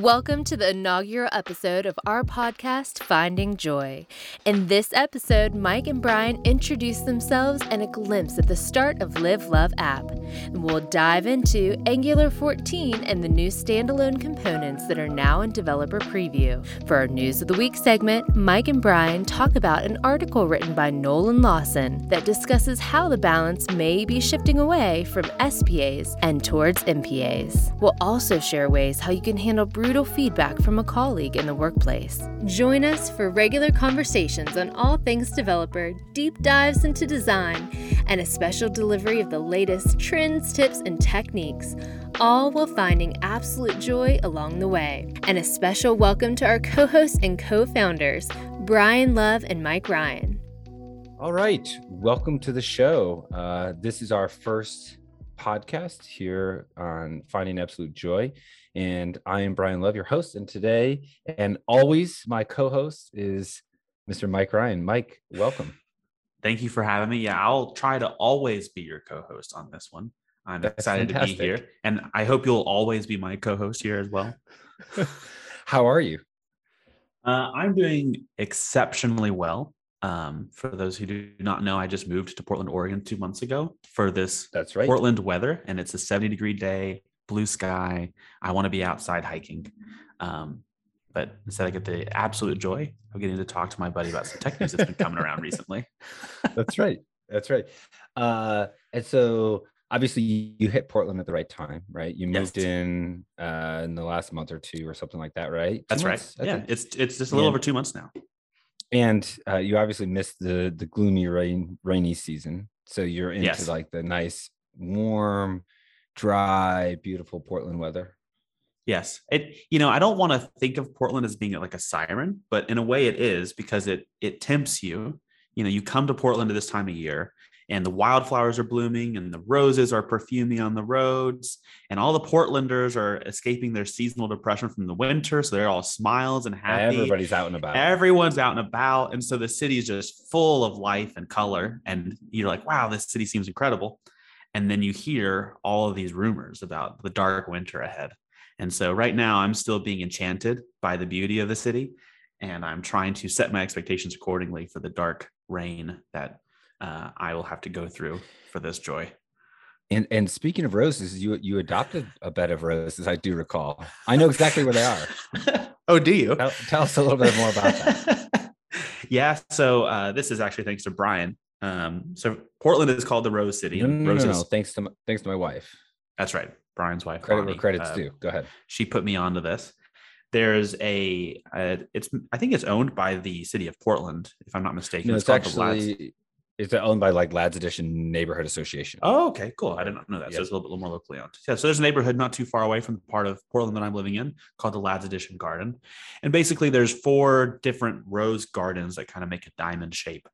Welcome to the inaugural episode of our podcast, Finding Joy. In this episode, Mike and Brian introduce themselves and a glimpse at the start of Live Love app. And we'll dive into Angular 14 and the new standalone components that are now in developer preview. For our News of the Week segment, Mike and Brian talk about an article written by Nolan Lawson that discusses how the balance may be shifting away from SPAs and towards MPAs. We'll also share ways how you can handle brutal feedback from a colleague in the workplace. Join us for regular conversations on all things developer, deep dives into design, and a special delivery of the latest trends, tips, and techniques, all while finding absolute joy along the way. And a special welcome to our co hosts and co founders, Brian Love and Mike Ryan. All right. Welcome to the show. Uh, this is our first podcast here on Finding Absolute Joy. And I am Brian Love, your host. And today and always, my co host is Mr. Mike Ryan. Mike, welcome. Thank you for having me. Yeah, I'll try to always be your co host on this one. I'm That's excited fantastic. to be here. And I hope you'll always be my co host here as well. How are you? Uh, I'm doing exceptionally well. Um, for those who do not know, I just moved to Portland, Oregon two months ago for this That's right. Portland weather, and it's a 70 degree day blue sky. I want to be outside hiking. Um, but instead, I get the absolute joy of getting to talk to my buddy about some tech news that's been coming around recently. that's right. That's right. Uh, and so obviously you hit Portland at the right time, right? You moved yes. in uh, in the last month or two or something like that, right? That's right. yeah, it's it's just a little over two months now. And uh, you obviously missed the the gloomy rain rainy season, so you're into yes. like the nice warm dry, beautiful Portland weather. Yes. It you know, I don't want to think of Portland as being like a siren, but in a way it is because it it tempts you. You know, you come to Portland at this time of year and the wildflowers are blooming and the roses are perfuming on the roads and all the portlanders are escaping their seasonal depression from the winter so they're all smiles and happy everybody's out and about everyone's out and about and so the city is just full of life and color and you're like wow this city seems incredible and then you hear all of these rumors about the dark winter ahead. And so right now i'm still being enchanted by the beauty of the city and i'm trying to set my expectations accordingly for the dark rain that uh, i will have to go through for this joy. And and speaking of roses you you adopted a bed of roses i do recall. I know exactly where they are. Oh do you? Tell, tell, us a little bit more about that. Yeah so uh, this is actually thanks to brian um, so Portland is called the Rose City. No, no, no, no, Thanks to my, thanks to my wife. That's right, Brian's wife. Credit Bonnie. where credit's uh, due. Go ahead. She put me onto this. There's a, a, it's I think it's owned by the city of Portland, if I'm not mistaken. No, it's, it's actually it's owned by like Ladd's Addition Neighborhood Association. Oh, okay, cool. I didn't know that. So it's a little bit more locally owned. Yeah, so there's a neighborhood not too far away from the part of Portland that I'm living in called the Ladd's Addition Garden. And basically there's four different rose gardens that kind of make a diamond shape.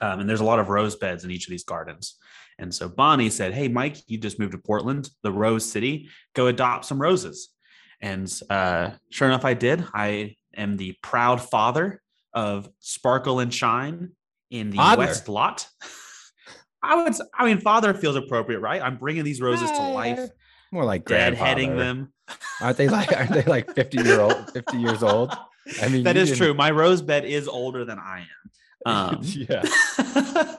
Um, and there's a lot of rose beds in each of these gardens. And so Bonnie said, Hey, Mike, you just moved to Portland, the Rose City, go adopt some roses. And uh, sure enough, I did. I am the proud father of Sparkle and Shine in the father. West Lot. I would, I mean, father feels appropriate, right? I'm bringing these roses to life. More like deadheading them. Aren't they like, aren't they like 50 year old, 50 years old? I mean, that is true. My rose bed is older than I am. Um, yeah.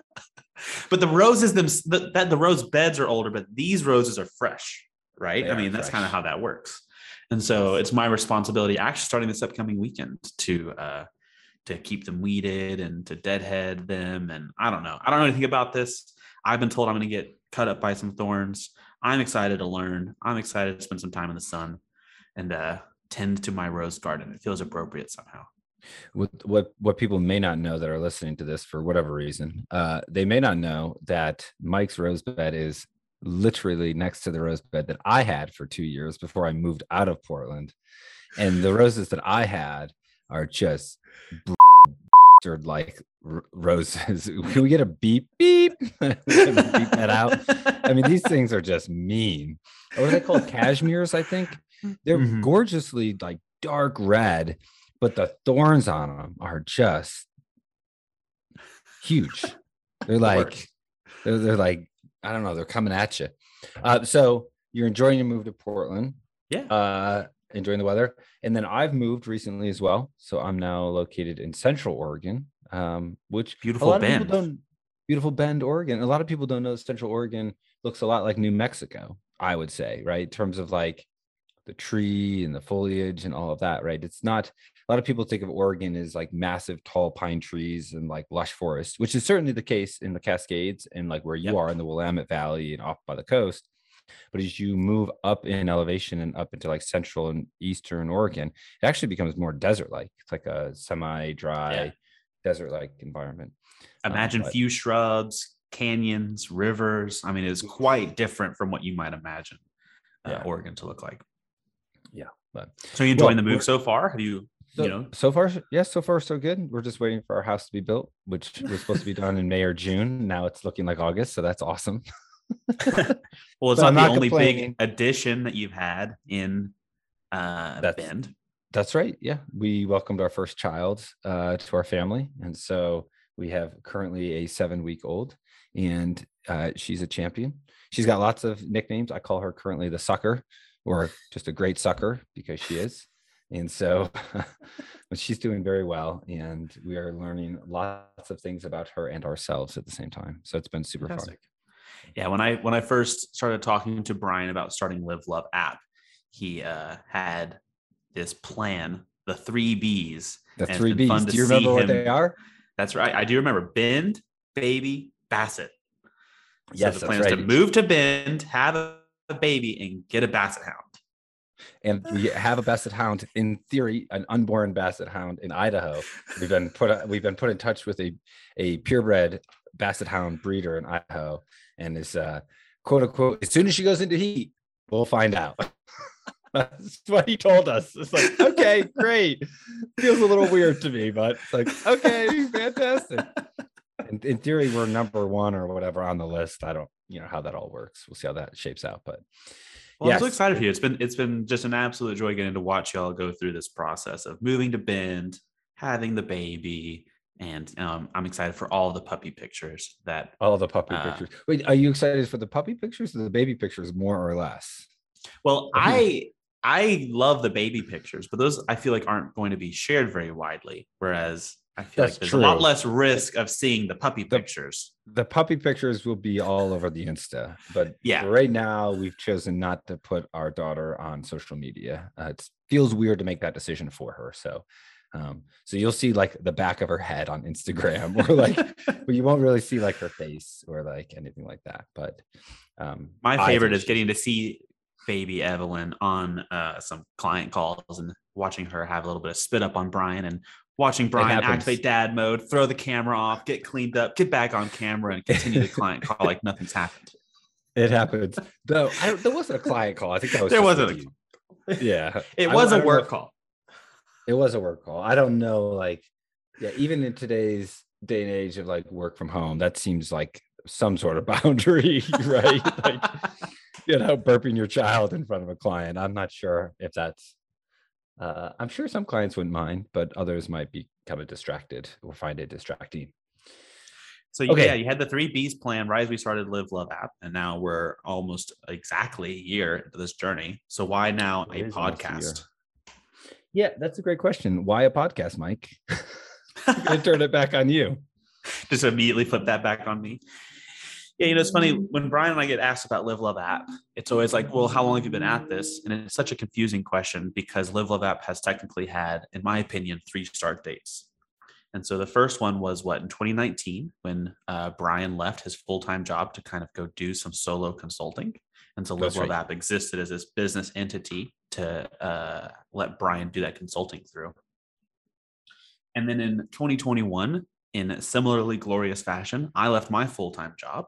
but the roses them the, that the rose beds are older, but these roses are fresh, right? They I mean, that's kind of how that works. And so it's my responsibility actually starting this upcoming weekend to uh to keep them weeded and to deadhead them. And I don't know. I don't know anything about this. I've been told I'm going to get cut up by some thorns. I'm excited to learn. I'm excited to spend some time in the sun and uh, tend to my rose garden. It feels appropriate somehow. What what what people may not know that are listening to this for whatever reason, uh, they may not know that Mike's rose bed is literally next to the rose bed that I had for two years before I moved out of Portland, and the roses that I had are just like r- roses. Can we get a beep beep? beep that out. I mean, these things are just mean. What are they called? Cashmere's, I think. They're mm-hmm. gorgeously like dark red but the thorns on them are just huge. They're like, they're, they're like, I don't know, they're coming at you. Uh, so you're enjoying your move to Portland. Yeah. Uh, enjoying the weather. And then I've moved recently as well. So I'm now located in Central Oregon, um, which beautiful Bend. don't. Beautiful Bend, Oregon. A lot of people don't know Central Oregon looks a lot like New Mexico. I would say, right, in terms of like the tree and the foliage and all of that, right? It's not a lot of people think of Oregon as like massive tall pine trees and like lush forest, which is certainly the case in the Cascades and like where you Yep. are in the Willamette Valley and off by the coast. But as you move up in elevation and up into like central and eastern Oregon, it actually becomes more desert like. It's like a semi dry, Yeah. desert like environment. Um, Imagine but- few shrubs, canyons, rivers. I mean, it's quite different from what you might imagine uh, Yeah. Oregon to look like. Yeah. But So, you enjoying Well, the move so far? Have you, so, you know, so far, yes, so far, so good. We're just waiting for our house to be built, which was supposed to be done in May or June. Now it's looking like August. So that's awesome. well, it's not I'm the only big addition that you've had in uh, That's- Bend. That's right. Yeah. We welcomed our first child uh, to our family. And so we have currently a seven week old, and uh, she's a champion. She's got lots of nicknames. I call her currently the sucker or just a great sucker because she is. And so but she's doing very well. And we are learning lots of things about her and ourselves at the same time. So it's been super fun. Yeah, when I when I first started talking to Brian about starting Live Love app, he uh, had this plan, the three B's. The three B's. to Do you remember what him- they are? That's right. I do remember Bend, Baby, Bassett. So Yes, the that's plan is to right. move to Bend, have a, a baby, and get a Basset Hound. And we have a basset hound in theory an unborn basset hound in idaho. We've been put we've been put in touch with a a purebred basset hound breeder in idaho and is uh quote unquote as soon as she goes into heat we'll find out. That's what he told us. It's like okay great. Feels a little weird to me but it's like okay fantastic. In, in theory we're number one or whatever on the list. I don't you know how that all works. We'll see how that shapes out but Well, I'm so excited for you. It's been it's been just an absolute joy getting to watch y'all go through this process of moving to Bend, having the baby, and um, I'm excited for all the puppy pictures that All the puppy Uh, pictures. Wait, are you excited for the puppy pictures or the baby pictures more or less? Well. I I love the baby pictures, but those I feel like aren't going to be shared very widely. Whereas I feel That's like there's a lot less risk of seeing the puppy The- pictures. The puppy pictures will be all over the Insta, but Yeah. right now we've chosen not to put our daughter on social media. Uh, it feels weird to make that decision for her. So, um, so you'll see like the back of her head on Instagram, or like, but you won't really see like her face or like anything like that. But um, My favorite is getting to see baby Evelyn on uh, some client calls and watching her have a little bit of spit up on Brian and watching Brian activate dad mode, throw the camera off, get cleaned up, get back on camera, and continue the client call like nothing's happened. It happens. Though I there wasn't a client call. I think that was There wasn't a- Yeah, It was I a know work if- call. It was a work call. I don't know, like, yeah, even in today's day and age of like work from home, that seems like some sort of boundary, right? like, you know, burping your child in front of a client. I'm not sure if that's. Uh, I'm sure some clients wouldn't mind, but others might be kind of distracted or find it distracting. So Okay. yeah, you had the three B's plan right as we started Live Love app, and now we're almost exactly a year into this journey. So why now It a almost a podcast? Yeah, that's a great question. Why a podcast, Mike? I'm turn it back on you. Just immediately flip that back on me. Yeah, you know, it's funny when Brian and I get asked about Live Love app, it's always like, well, how long have you been at this? And it's such a confusing question because Live Love app has technically had, in my opinion, three start dates. And so the first one was what in 2019 when uh, Brian left his full time job to kind of go do some solo consulting. And so Live That's Love right. app existed as this business entity to uh, let Brian do that consulting through. And then in 2021, in similarly glorious fashion, I left my full time job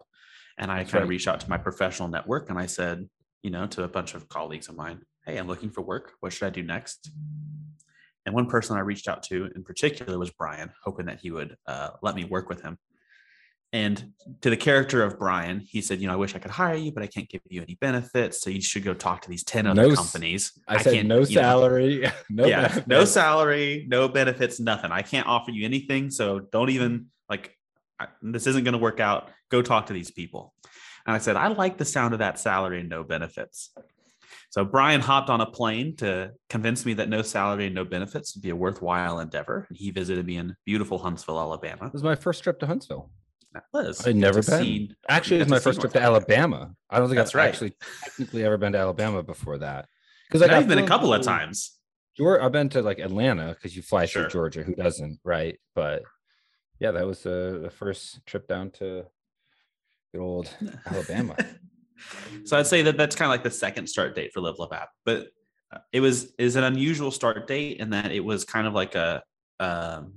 and I That's kind of reached out to my professional network and I said, you know, to a bunch of colleagues of mine, hey, I'm looking for work. What should I do next? And one person I reached out to in particular was Brian, hoping that he would uh, let me work with him. And to the character of Brian, he said, you know, I wish I could hire you, but I can't give you any benefits. So you should go talk to these 10 other No companies. I, said can't, no you know, salary, no yeah, no salary, no benefits, nothing. I can't offer you anything. So don't even like I, this isn't going to work out. Go talk to these people. And I said, I like the sound of that salary and no benefits. So Brian hopped on a plane to convince me that no salary and no benefits would be a worthwhile endeavor. And he visited me in beautiful Huntsville, Alabama. It was my first trip to Huntsville. That was. I'd never been. See, actually, it was my first trip to Alabama. I don't think That's I've right. actually technically ever been to Alabama before that. Because Because I've been a couple of times. Georgia, I've been to like Atlanta because you fly Sure. through Georgia. Who doesn't, right? But yeah, that was the, the first trip down to good old Alabama. so I'd say that that's kind of like the second start date for Live Love app, but uh, it was is an unusual start date in that it was kind of like a um,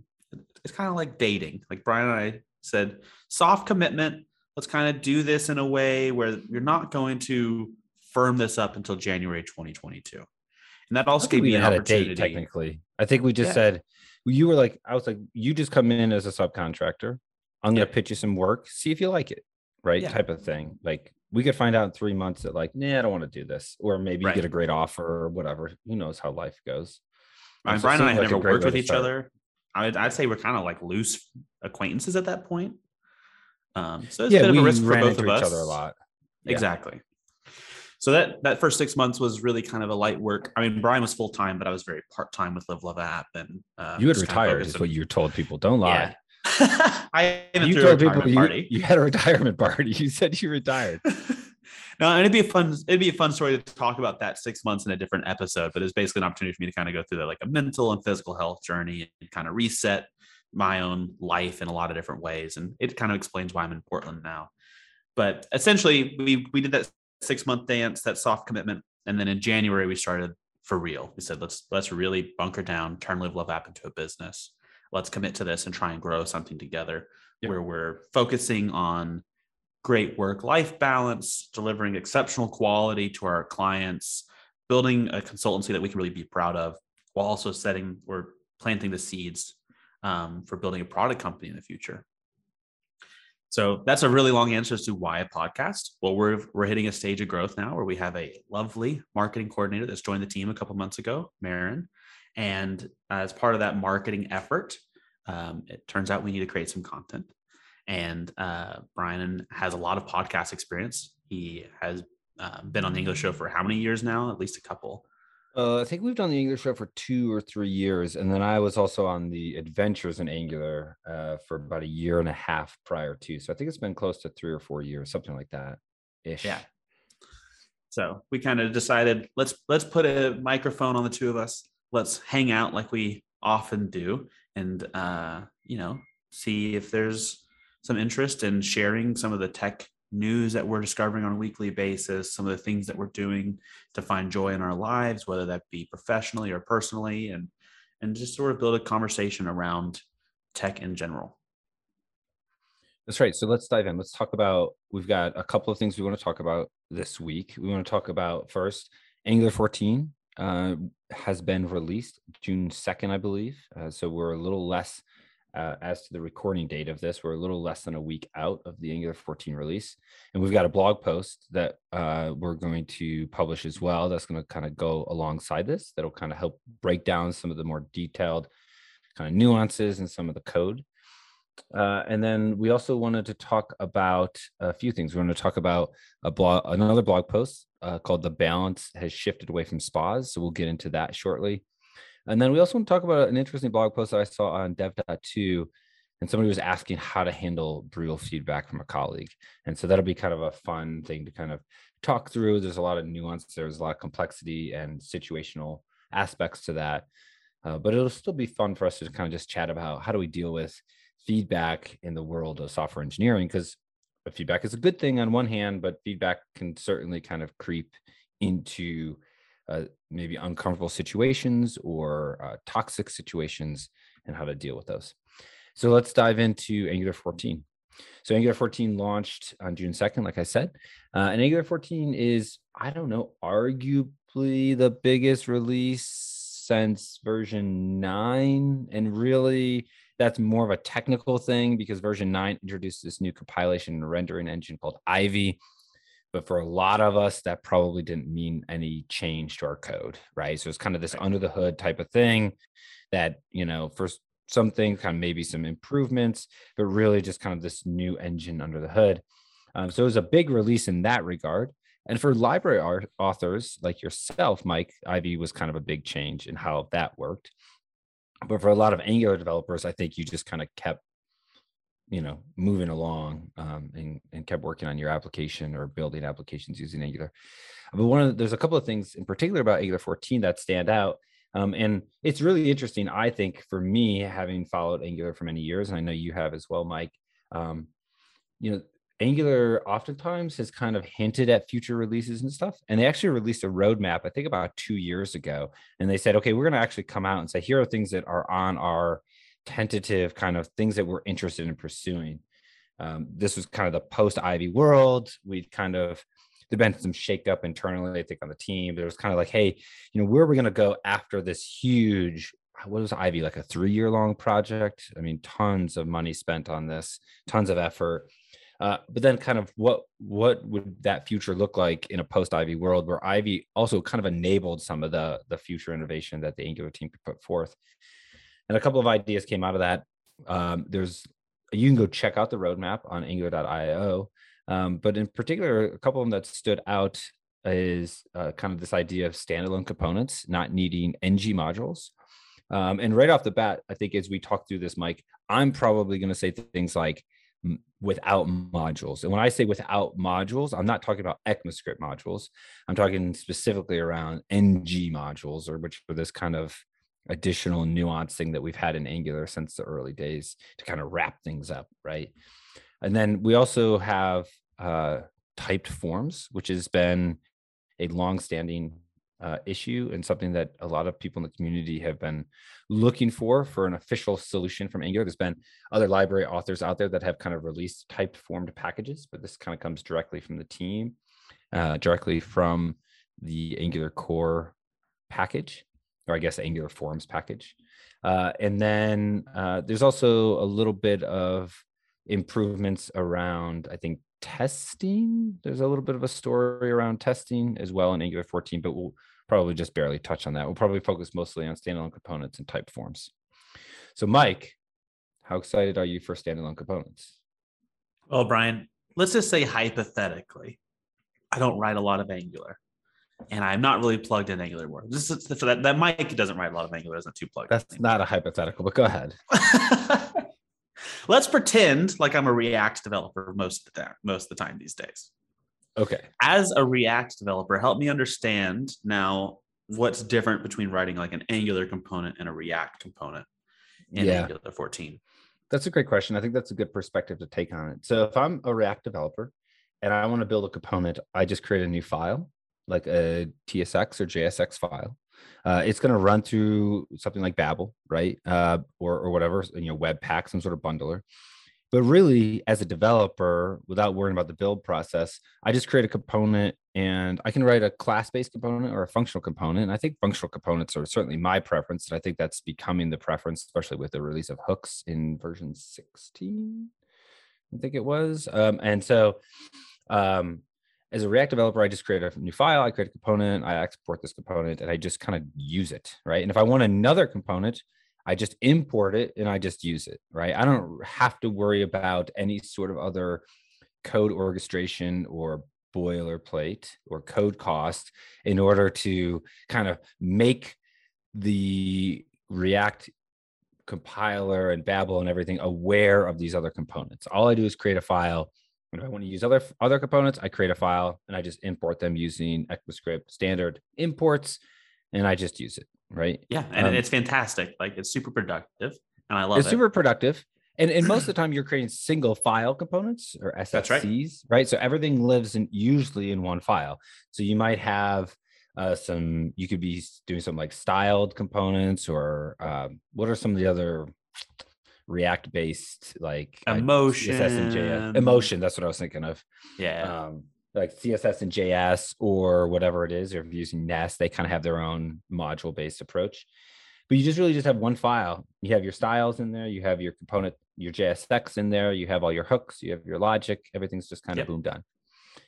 it's kind of like dating. Like Brian and I said, soft commitment. Let's kind of do this in a way where you're not going to firm this up until January 2022. And that also gave me an had a opportunity. date technically. I think we just Yeah. said you were like, I was like, you just come in as a subcontractor. I'm gonna Yeah. pitch you some work, see if you like it, right? Yeah. Type of thing. Like we could find out in three months that like, nah, I don't want to do this, or maybe Right. you get a great offer or whatever. Who knows how life goes? Mean, So Brian and I had like never worked with each start. other. I'd, I'd say we're kind of like loose acquaintances at that point. Um, so it's a yeah, bit of a risk for both of each us. other a lot. Yeah. Exactly. So that that first six months was really kind of a light work. I mean, Brian was full time, but I was very part time with Live Love app, and uh, You had retired, is what you told people. Don't lie. Yeah. I You told people you, you had a retirement party. You said you retired. no, and it'd be a fun it'd be a fun story to talk about that six months in a different episode. But it's basically an opportunity for me to kind of go through that like a mental and physical health journey and kind of reset my own life in a lot of different ways. And it kind of explains why I'm in Portland now. But essentially, we we did that six month dance, that soft commitment, and then in January we started for real. We said let's let's really bunker down, turn Live Love app into a business. Let's commit to this and try and grow something together Yep. where we're focusing on great work life balance, delivering exceptional quality to our clients, building a consultancy that we can really be proud of, while also setting or planting the seeds um, for building a product company in the future. So that's a really long answer as to why a podcast. Well, we're we're hitting a stage of growth now where we have a lovely marketing coordinator that's joined the team a couple months ago, Marin, and as part of that marketing effort, um, it turns out we need to create some content. And uh, Brian has a lot of podcast experience. He has uh, been on the Angular show for how many years now? At least a couple. Uh, I think we've done the Angular show for two or three years, and then I was also on the Adventures in Angular uh, for about a year and a half prior to. So I think it's been close to three or four years, something like that. Ish. Yeah. So we kind of decided let's let's put a microphone on the two of us. Let's hang out like we often do, and uh, you know, see if there's some interest in sharing some of the tech news that we're discovering on a weekly basis, some of the things that we're doing to find joy in our lives, whether that be professionally or personally, and and just sort of build a conversation around tech in general. That's right. So let's dive in. Let's talk about. We've got a couple of things we want to talk about this week. We want to talk about first Angular 14 uh, has been released June 2nd, I believe. Uh, so we're a little less, uh, as to the recording date of this, we're a little less than a week out of the Angular 14 release. And we've got a blog post that uh, we're going to publish as well. That's going to kind of go alongside this. That'll kind of help break down some of the more detailed kind of nuances and some of the code. Uh, and then we also wanted to talk about a few things. We want to talk about a blog, another blog post uh, called "The Balance Has Shifted Away from SPAs." So we'll get into that shortly. And then we also want to talk about an interesting blog post that I saw on Dev.to, and somebody was asking how to handle brutal feedback from a colleague. And so that'll be kind of a fun thing to kind of talk through. There's a lot of nuance. There's a lot of complexity and situational aspects to that. Uh, but it'll still be fun for us to kind of just chat about how do we deal with feedback in the world of software engineering because feedback is a good thing on one hand but feedback can certainly kind of creep into uh, maybe uncomfortable situations or uh, toxic situations and how to deal with those. So let's dive into angular 14 so angular 14 launched on june 2nd like i said uh, and angular 14 is i don't know arguably the biggest release since version 9 and really that's more of a technical thing because version 9 introduced this new compilation and rendering engine called ivy but for a lot of us that probably didn't mean any change to our code right? So it's kind of this under the hood type of thing that you know for something kind of maybe some improvements but really just kind of this new engine under the hood. Um, so it was a big release in that regard. And for library authors like yourself, Mike, Ivy was kind of a big change in how that worked. But for a lot of Angular developers, I think you just kind of kept, you know, moving along um, and, and kept working on your application or building applications using Angular. But one of the, there's a couple of things in particular about Angular 14 that stand out. Um, and it's really interesting, I think, for me, having followed Angular for many years, and I know you have as well, Mike. Um, you know, Angular oftentimes has kind of hinted at future releases and stuff. And they actually released a roadmap, I think about two years ago. And they said, okay, we're going to actually come out and say, here are things that are on our tentative kind of things that we're interested in pursuing. Um, this was kind of the post Ivy world. We'd kind of, there'd been some shakeup internally, I think, on the team. There was kind of like, hey, you know, where are we going to go after this huge what was Ivy like a three year long project? I mean, tons of money spent on this, tons of effort. Uh, but then kind of what what would that future look like in a post Ivy world where Ivy also kind of enabled some of the the future innovation that the Angular team could put forth. And a couple of ideas came out of that. Um, there's you can go check out the roadmap on angular.io. Um, but in particular, a couple of them that stood out is uh, kind of this idea of standalone components not needing ng modules. Um, and right off the bat, I think as we talk through this, Mike, I'm probably going to say things like without modules. And when I say without modules, I'm not talking about ECMAScript modules. I'm talking specifically around ng modules, or which are this kind of additional nuancing that we've had in Angular since the early days to kind of wrap things up, right? And then we also have uh, typed forms, which has been a long-standing uh, issue and something that a lot of people in the community have been looking for for an official solution from Angular. There's been other library authors out there that have kind of released typed formed packages, but this kind of comes directly from the team, uh, directly from the Angular core package, or I guess Angular forms package. Uh, and then uh, there's also a little bit of improvements around, I think, testing. There's a little bit of a story around testing as well in Angular 14, but we'll probably just barely touch on that. We'll probably focus mostly on standalone components and type forms. So, Mike, how excited are you for standalone components? Well, Brian, let's just say hypothetically, I don't write a lot of Angular and I'm not really plugged in Angular work. This is so that, that Mike doesn't write a lot of Angular, isn't too plugged. That's not a hypothetical, but go ahead. Let's pretend like I'm a React developer most of the time, most of the time these days. Okay. As a React developer, help me understand now what's different between writing like an Angular component and a React component in yeah. Angular 14. That's a great question. I think that's a good perspective to take on it. So if I'm a React developer and I want to build a component, I just create a new file, like a TSX or JSX file. Uh, it's going to run through something like Babel, right? Uh, or, or whatever, you know, Webpack, some sort of bundler. But really, as a developer, without worrying about the build process, I just create a component and I can write a class based component or a functional component. And I think functional components are certainly my preference. And I think that's becoming the preference, especially with the release of hooks in version 16, I think it was. Um, and so, um, as a React developer, I just create a new file, I create a component, I export this component, and I just kind of use it, right? And if I want another component, I just import it and I just use it, right? I don't have to worry about any sort of other code orchestration or boilerplate or code cost in order to kind of make the React compiler and Babel and everything aware of these other components. All I do is create a file if I want to use other other components, I create a file and I just import them using ECMAScript standard imports, and I just use it. Right? Yeah, and um, it's fantastic. Like it's super productive, and I love it's it. It's super productive. And, and most of the time, you're creating single file components or SFCs, right. right? So everything lives in usually in one file. So you might have uh, some. You could be doing some like styled components, or um, what are some of the other React based like emotion, CSS and JS. Emotion. That's what I was thinking of. Yeah. Um, like CSS and JS or whatever it is, or if you're using Nest, they kind of have their own module based approach. But you just really just have one file. You have your styles in there, you have your component, your JSX in there, you have all your hooks, you have your logic, everything's just kind of yep. boom done.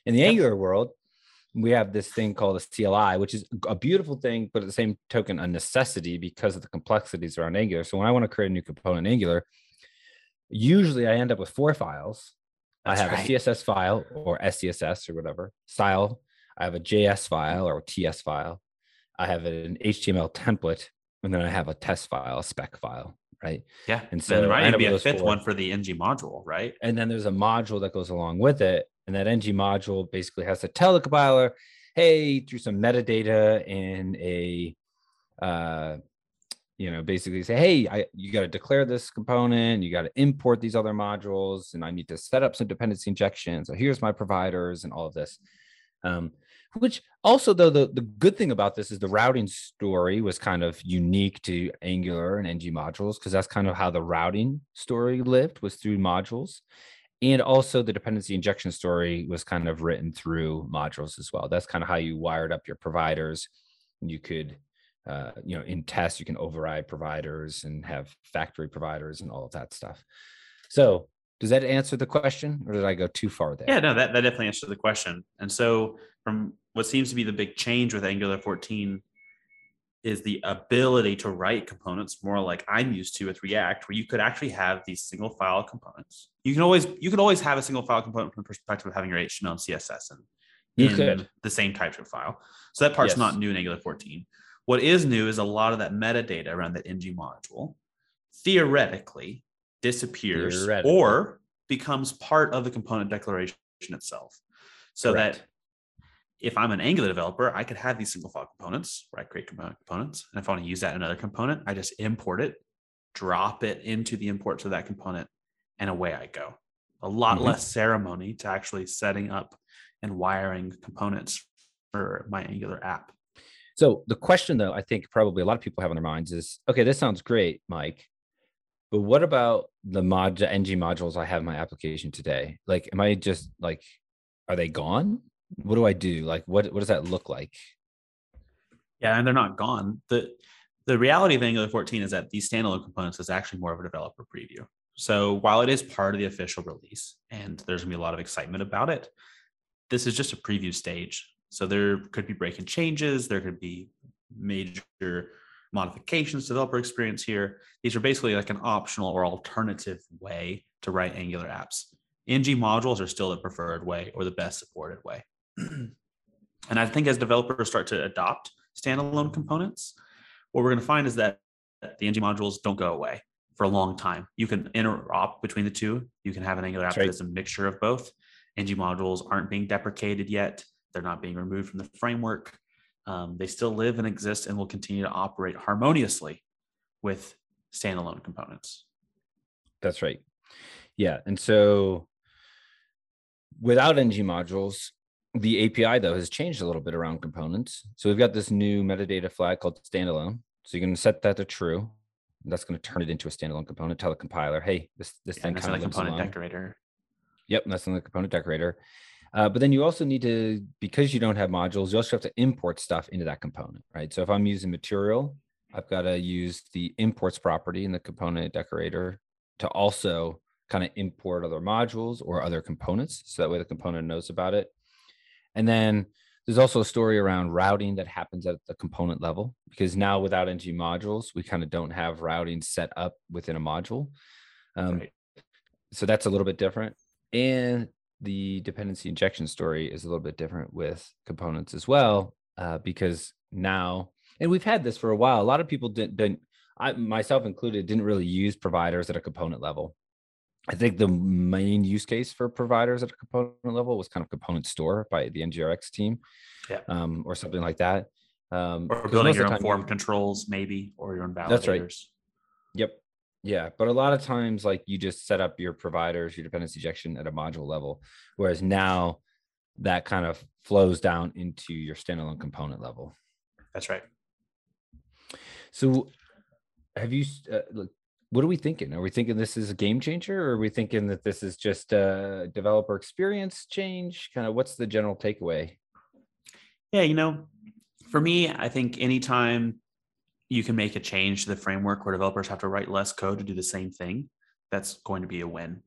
In the yep. Angular world, we have this thing called a CLI, which is a beautiful thing, but at the same token, a necessity because of the complexities around Angular. So when I want to create a new component in Angular, usually I end up with four files. That's I have right. a CSS file or SCSS or whatever style. I have a JS file or TS file. I have an HTML template, and then I have a test file, a spec file, right? Yeah. And so there might be a fifth four. one for the ng module, right? And then there's a module that goes along with it. And that ng module basically has to tell the compiler, hey, through some metadata in a uh, you know, basically say, hey, I, you got to declare this component, you got to import these other modules, and I need to set up some dependency injection. So here's my providers and all of this. Um, which also, though, the, the good thing about this is the routing story was kind of unique to Angular and NG modules because that's kind of how the routing story lived was through modules. And also the dependency injection story was kind of written through modules as well. That's kind of how you wired up your providers. You could uh, you know, in tests, you can override providers and have factory providers and all of that stuff. So does that answer the question or did I go too far there? Yeah, no, that, that definitely answered the question. And so from what seems to be the big change with Angular 14 is the ability to write components more like I'm used to with React, where you could actually have these single file components. You can always you can always have a single file component from the perspective of having your HTML and CSS and in could. the same TypeScript file. So that part's yes. not new in Angular 14. What is new is a lot of that metadata around that ng module theoretically disappears or becomes part of the component declaration itself. So Correct. that if I'm an Angular developer, I could have these single file components where I create components. And if I want to use that in another component, I just import it, drop it into the imports of that component, and away I go. A lot mm-hmm. less ceremony to actually setting up and wiring components for my Angular app. So the question, though, I think probably a lot of people have on their minds is, okay, this sounds great, Mike, but what about the mod ng modules I have in my application today? Like, am I just like, are they gone? What do I do? Like, what what does that look like? Yeah, and they're not gone. the The reality of Angular 14 is that these standalone components is actually more of a developer preview. So while it is part of the official release, and there's gonna be a lot of excitement about it, this is just a preview stage. So there could be breaking changes, there could be major modifications to developer experience here. These are basically like an optional or alternative way to write Angular apps. ng modules are still the preferred way or the best supported way. and I think as developers start to adopt standalone components, what we're going to find is that the ng modules don't go away for a long time. You can interop between the two. You can have an Angular app right. that's a mixture of both. ng modules aren't being deprecated yet. They're not being removed from the framework. Um, they still live and exist and will continue to operate harmoniously with standalone components. That's right. Yeah. And so without ng modules, the API though has changed a little bit around components. So we've got this new metadata flag called standalone. So you can set that to true. That's going to turn it into a standalone component. Tell the compiler, hey, this this yeah, thing kind of component along. decorator. Yep, that's in the component decorator. Uh, but then you also need to, because you don't have modules, you also have to import stuff into that component, right? So if I'm using material, I've got to use the imports property in the component decorator to also kind of import other modules or other components. So that way the component knows about it. And then there's also a story around routing that happens at the component level because now without ng modules, we kind of don't have routing set up within a module. Um, right. So that's a little bit different. And the dependency injection story is a little bit different with components as well, uh, because now, and we've had this for a while. A lot of people didn't, didn't, I myself included, didn't really use providers at a component level. I think the main use case for providers at a component level was kind of component store by the NGRX team, yeah. um, or something like that. Um, or building your own form controls, maybe, or your own validators. That's right. Yep. Yeah, but a lot of times, like you just set up your providers, your dependency injection at a module level, whereas now that kind of flows down into your standalone component level. That's right. So, have you? Uh, look, what are we thinking? Are we thinking this is a game changer, or are we thinking that this is just a developer experience change? Kind of, what's the general takeaway? Yeah, you know, for me, I think anytime you can make a change to the framework where developers have to write less code to do the same thing, that's going to be a win.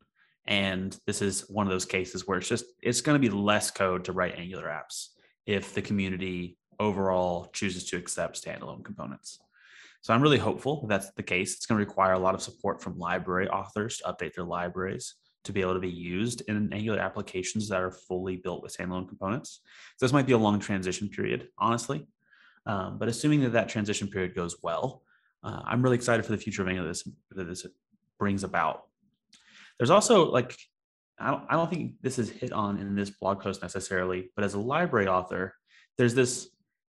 And this is one of those cases where it's just it's going to be less code to write Angular apps if the community overall chooses to accept standalone components. So I'm really hopeful that's the case. It's going to require a lot of support from library authors to update their libraries to be able to be used in Angular applications that are fully built with standalone components. So this might be a long transition period, honestly. Um, but assuming that that transition period goes well, uh, I'm really excited for the future of any of this, that this brings about. There's also like, I don't, I don't think this is hit on in this blog post necessarily, but as a library author, there's this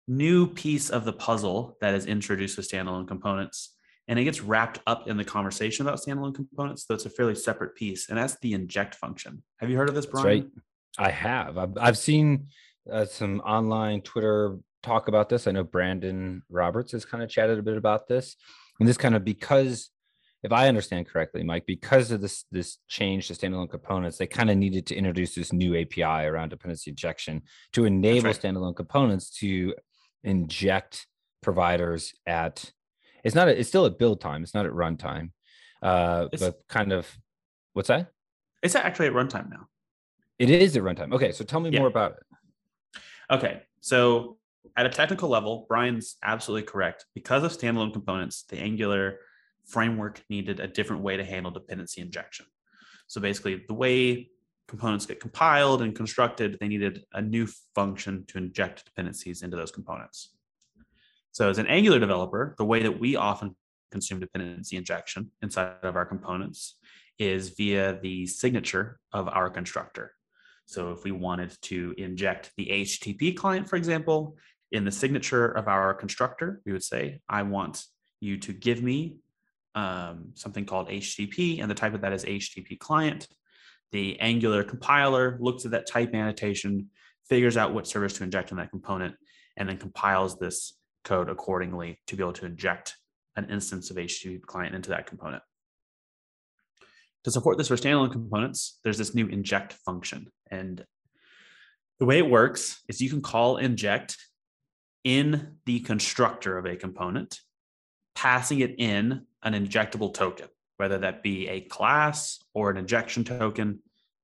new piece of the puzzle that is introduced with standalone components and it gets wrapped up in the conversation about standalone components. So it's a fairly separate piece, and that's the inject function. Have you heard of this, Brian? right. I have. I've, I've seen uh, some online Twitter talk about this. I know Brandon Roberts has kind of chatted a bit about this, and this kind of because, if I understand correctly, Mike, because of this this change to standalone components, they kind of needed to introduce this new API around dependency injection to enable right. standalone components to inject providers at it's not a, it's still at build time it's not at runtime uh it's, but kind of what's that it's actually at runtime now it is at runtime okay so tell me yeah. more about it okay so at a technical level brian's absolutely correct. Because of standalone components the angular framework needed a different way to handle dependency injection. So basically the way components get compiled and constructed they needed a new function to inject dependencies into those components. So as an Angular developer, the way that we often consume dependency injection inside of our components is via the signature of our constructor. So if we wanted to inject the HTTP client, for example, in the signature of our constructor, we would say, I want you to give me um, something called HTTP, and the type of that is HTTP client. The Angular compiler looks at that type annotation, figures out what service to inject in that component, and then compiles this code accordingly to be able to inject an instance of HTTP client into that component. To support this for standalone components, there's this new inject function. And the way it works is you can call inject in the constructor of a component, passing it in an injectable token, whether that be a class or an injection token,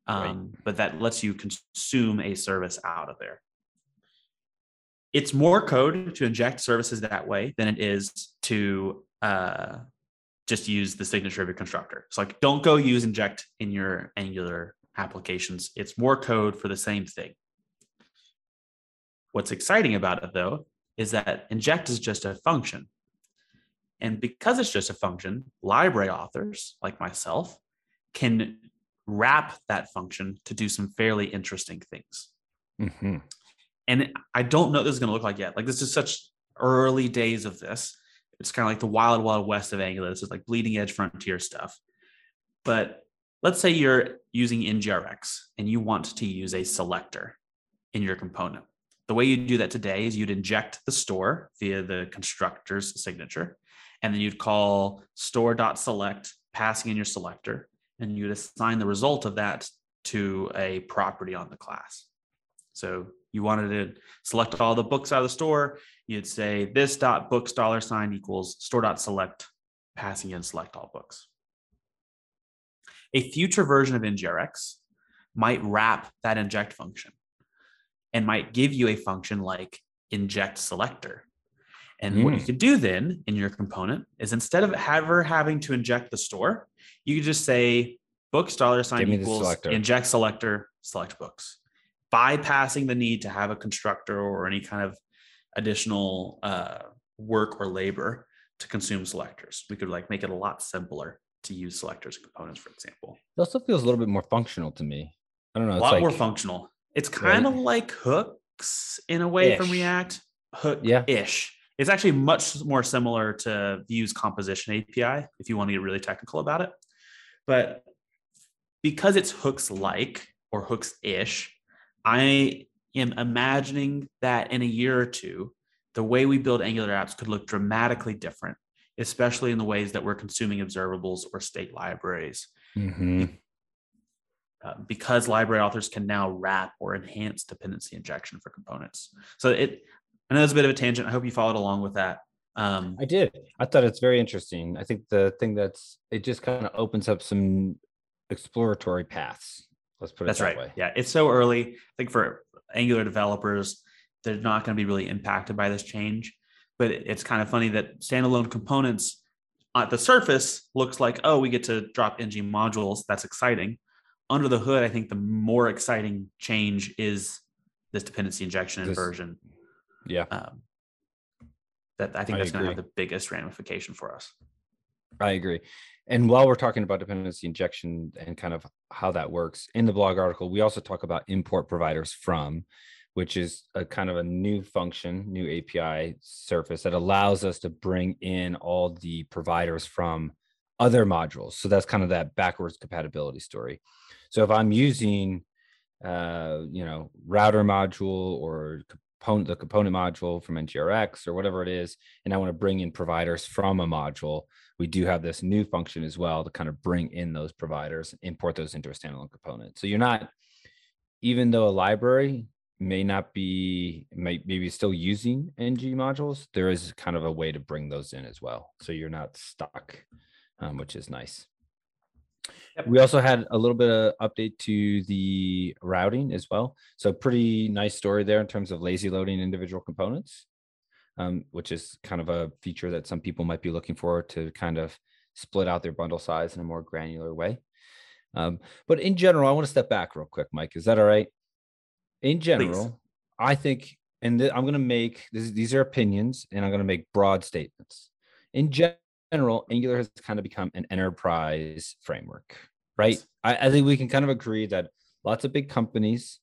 um, right. but that lets you consume a service out of there it's more code to inject services that way than it is to uh, just use the signature of your constructor. So like don't go use inject in your Angular applications. It's more code for the same thing. What's exciting about it though is that inject is just a function. And because it's just a function, library authors like myself can wrap that function to do some fairly interesting things. Mm-hmm. And I don't know what this is going to look like yet. Like this is such early days of this. It's kind of like the wild, wild west of Angular. This is like bleeding edge frontier stuff. But let's say you're using NGRX and you want to use a selector in your component. The way you do that today is you'd inject the store via the constructor's signature, and then you'd call store.select, passing in your selector, and you'd assign the result of that to a property on the class. So you wanted to select all the books out of the store, you'd say this dot books dollar sign equals store dot select, passing in select all books. A future version of NGRX might wrap that inject function and might give you a function like inject selector. And mm. what you hmm. could do then in your component is instead of ever having to inject the store, you could just say books dollar sign equals selector. inject selector, select books bypassing the need to have a constructor or any kind of additional uh, work or labor to consume selectors. We could like make it a lot simpler to use selectors and components, for example. It also feels a little bit more functional to me. I don't know. a lot like, more functional. It's kind right? of like hooks in a way ish. from React. Hook yeah. ish. It's actually much more similar to Vue's composition API if you want to get really technical about it. But because it's hooks like or hooks ish, I am imagining that in a year or two, the way we build Angular apps could look dramatically different, especially in the ways that we're consuming observables or state libraries. Mm-hmm. Uh, because library authors can now wrap or enhance dependency injection for components. So it, I know it's a bit of a tangent. I hope you followed along with that. Um, I did. I thought it's very interesting. I think the thing that's it just kind of opens up some exploratory paths Let's put it That's that right. Way. Yeah, it's so early. I think for Angular developers, they're not going to be really impacted by this change. But it's kind of funny that standalone components at the surface looks like, oh, we get to drop ng modules. That's exciting. Under the hood, I think the more exciting change is this dependency injection This- inversion. Yeah, Um, that I think I that's going to have the biggest ramification for us. I agree. And while we're talking about dependency injection and kind of how that works in the blog article, we also talk about import providers from, which is a kind of a new function, new API surface that allows us to bring in all the providers from other modules. So that's kind of that backwards compatibility story. So if I'm using, uh, you know, router module or component, the component module from NGRX or whatever it is, and I want to bring in providers from a module, we do have this new function as well to kind of bring in those providers, import those into a standalone component. So you're not, even though a library may not be, may, maybe still using NG modules, there is kind of a way to bring those in as well. So you're not stuck, um, which is nice. Yep. We also had a little bit of update to the routing as well. So pretty nice story there in terms of lazy loading individual components um, which is kind of a feature that some people might be looking for to kind of split out their bundle size in a more granular way. Um, but in general, I want to step back real quick, Mike. Is that all right? In general, I think, and th- I'm going to make this, these are opinions, and I'm going to make broad statements. In gen- general, Angular has kind of become an enterprise framework, right? I, I think we can kind of agree that lots of big companies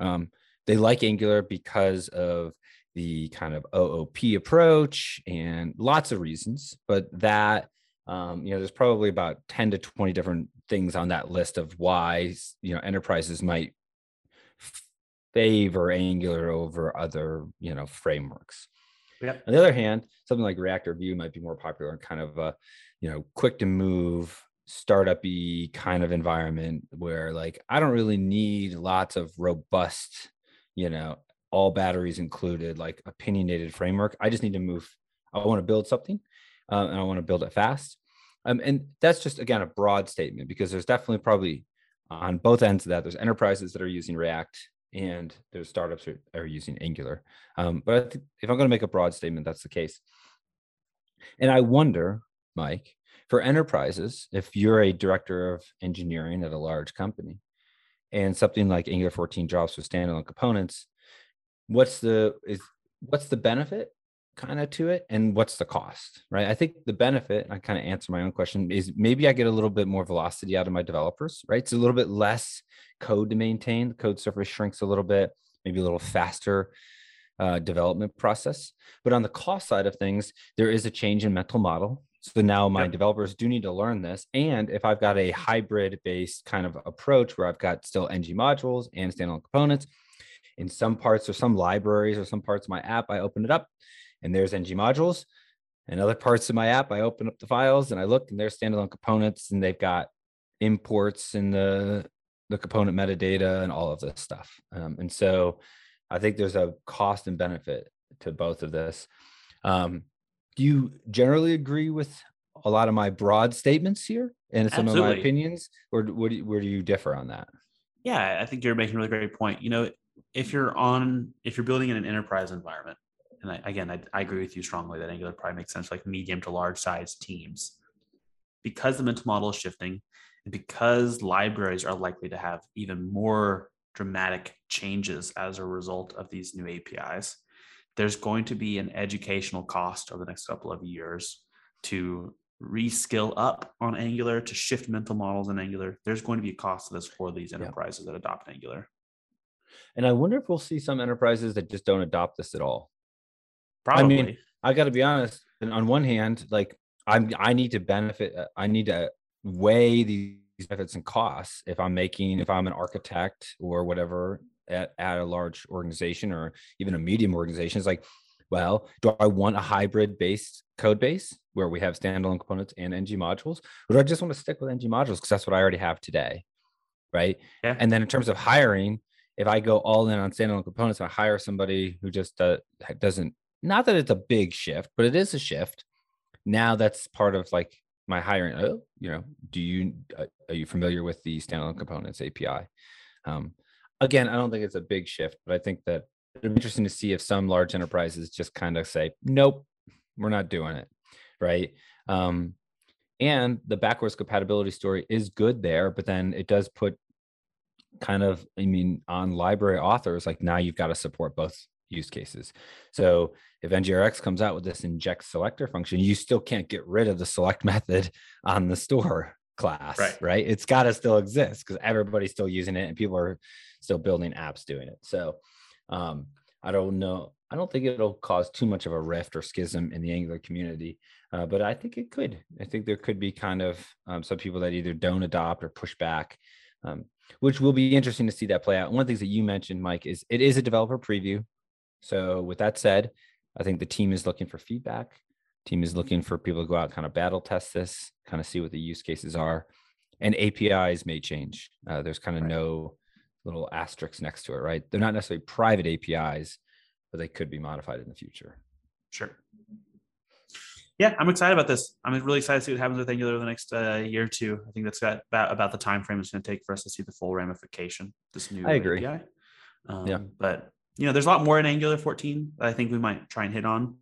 um, they like Angular because of the kind of OOP approach and lots of reasons, but that um, you know, there's probably about 10 to 20 different things on that list of why you know enterprises might favor Angular over other you know frameworks. Yep. On the other hand, something like React or Vue might be more popular in kind of a you know quick to move startup-y kind of environment where like I don't really need lots of robust, you know, all batteries included, like opinionated framework. I just need to move. I want to build something, uh, and I want to build it fast. Um, and that's just again a broad statement because there's definitely probably on both ends of that. There's enterprises that are using React, and there's startups that are using Angular. Um, but think if I'm going to make a broad statement, that's the case. And I wonder, Mike, for enterprises, if you're a director of engineering at a large company, and something like Angular 14 drops with standalone components, what's the is what's the benefit kind of to it and what's the cost right? I think the benefit i kind of answer my own question is maybe i get a little bit more velocity out of my developers right? It's a little bit less code to maintain. The code surface shrinks a little bit maybe a little faster uh, development process. But on the cost side of things there is a change in mental model. So now my Yep. developers do need to learn this and if i've got a hybrid based kind of approach where i've got still ng modules and standalone components in some parts or some libraries or some parts of my app, I open it up and there's ng modules. And other parts of my app, I open up the files and I look and there's standalone components and they've got imports and the the component metadata and all of this stuff. Um, and so I think there's a cost and benefit to both of this. Um, do you generally agree with a lot of my broad statements here and some of my opinions, or what do you, where do you differ on that? Yeah, I think you're making a really great point. You know, if you're on, if you're building in an enterprise environment, and I, again, I, I agree with you strongly that Angular probably makes sense for like medium to large size teams, because the mental model is shifting, and because libraries are likely to have even more dramatic changes as a result of these new APIs. There's going to be an educational cost over the next couple of years to reskill up on Angular to shift mental models in Angular. There's going to be a cost to this for these enterprises that adopt Angular. And I wonder if we'll see some enterprises that just don't adopt this at all. Probably. mean, I got to be honest. And on one hand, like I'm, I need to benefit. uh, I need to weigh these benefits and costs if I'm making, if I'm an architect or whatever at, at a large organization or even a medium organization. It's like, well, do I want a hybrid based code base where we have standalone components and ng modules, or do I just want to stick with ng modules because that's what I already have today, right? Yeah. And then in terms of hiring, if I go all in on standalone components, I hire somebody who just uh, doesn't not that it's a big shift, but it is a shift. Now that's part of like my hiring. Oh, you know, do you uh, are you familiar with the standalone components API? Um, again, I don't think it's a big shift, but I think that it'd be interesting to see if some large enterprises just kind of say, "Nope, we're not doing it," right? Um, and the backwards compatibility story is good there, but then it does put kind of, I mean, on library authors, like now you've got to support both use cases. So if NGRX comes out with this inject selector function, you still can't get rid of the select method on the store class, right? right? It's got to still exist because everybody's still using it and people are still building apps doing it. So um, I don't know. I don't think it'll cause too much of a rift or schism in the Angular community, uh, but I think it could. I think there could be kind of um, some people that either don't adopt or push back, um, which will be interesting to see that play out. One of the things that you mentioned, Mike, is it is a developer preview. So with that said, I think the team is looking for feedback. Team is looking for people to go out, kind of battle test this, kind of see what the use cases are, and APIs may change. Uh, there's kind of right. no little asterisks next to it, right? They're not necessarily private APIs, but they could be modified in the future. Sure. Yeah, I'm excited about this. I'm really excited to see what happens with Angular the next uh, year or two. I think that's got about, about the time frame it's going to take for us to see the full ramification. This new I agree. API. Um, yeah, but you know, there's a lot more in Angular 14 that I think we might try and hit on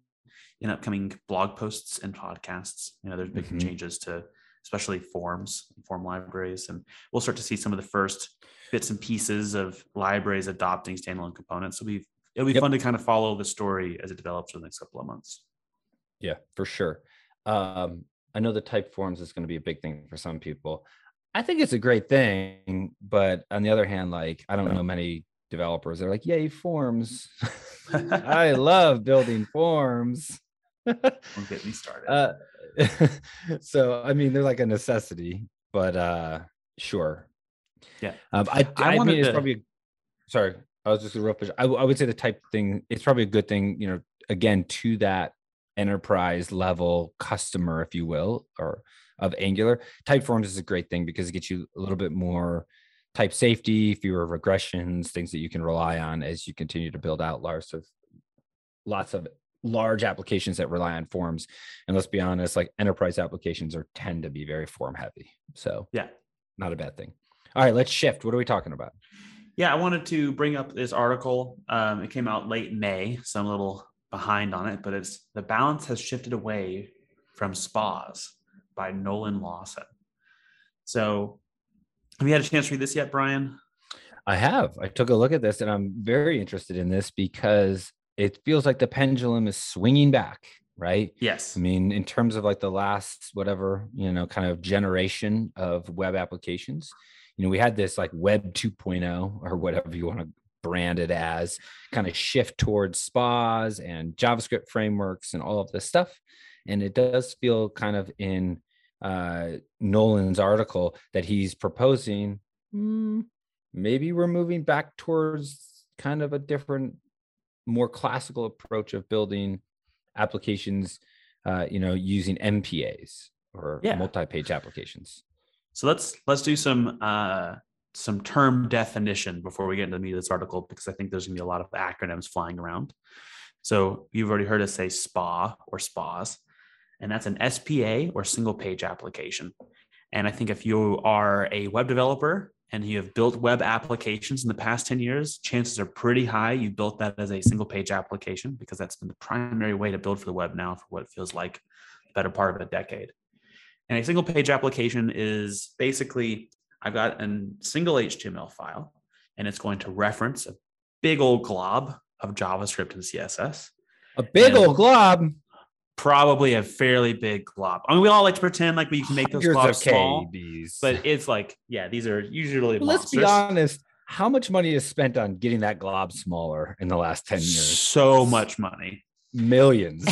in upcoming blog posts and podcasts. You know, there's big mm-hmm. changes to especially forms, and form libraries, and we'll start to see some of the first bits and pieces of libraries adopting standalone components. So we it'll be yep. fun to kind of follow the story as it develops for the next couple of months. Yeah, for sure. Um, I know the type forms is going to be a big thing for some people. I think it's a great thing, but on the other hand, like I don't know many developers. They're like yay forms. I love building forms. Don't get me started. Uh, so i mean they're like a necessity but uh sure. Yeah. Um, i i, I mean it's to... probably sorry i was just a real I, I would say the type thing it's probably a good thing you know again to that enterprise level customer if you will or of angular. Type forms is a great thing because it gets you a little bit more type safety, fewer regressions, things that you can rely on as you continue to build out large of lots of large applications that rely on forms. And let's be honest, like enterprise applications are tend to be very form heavy. So yeah, not a bad thing. All right, let's shift. What are we talking about? Yeah, I wanted to bring up this article. Um, it came out late May, so I'm a little behind on it, but it's the balance has shifted away from spas by Nolan Lawson. So have you had a chance to read this yet, Brian? I have. I took a look at this and I'm very interested in this because it feels like the pendulum is swinging back, right? Yes. I mean, in terms of like the last, whatever, you know, kind of generation of web applications, you know, we had this like web 2.0 or whatever you want to brand it as kind of shift towards spas and JavaScript frameworks and all of this stuff. And it does feel kind of in uh, Nolan's article that he's proposing mm, maybe we're moving back towards kind of a different, more classical approach of building applications, uh, you know, using MPAs or yeah. multi-page applications. So let's let's do some uh, some term definition before we get into the meat of this article because I think there's gonna be a lot of acronyms flying around. So you've already heard us say SPA or SPAs and that's an SPA or single page application. And I think if you are a web developer and you have built web applications in the past 10 years, chances are pretty high you built that as a single page application because that's been the primary way to build for the web now for what feels like the better part of a decade. And a single page application is basically I've got a single HTML file and it's going to reference a big old glob of JavaScript and CSS. A big and old glob probably a fairly big glob. I mean, we all like to pretend like we can make those globs small, but it's like, yeah, these are usually. Well, let's be honest. How much money is spent on getting that glob smaller in the last ten years? So much money. Millions.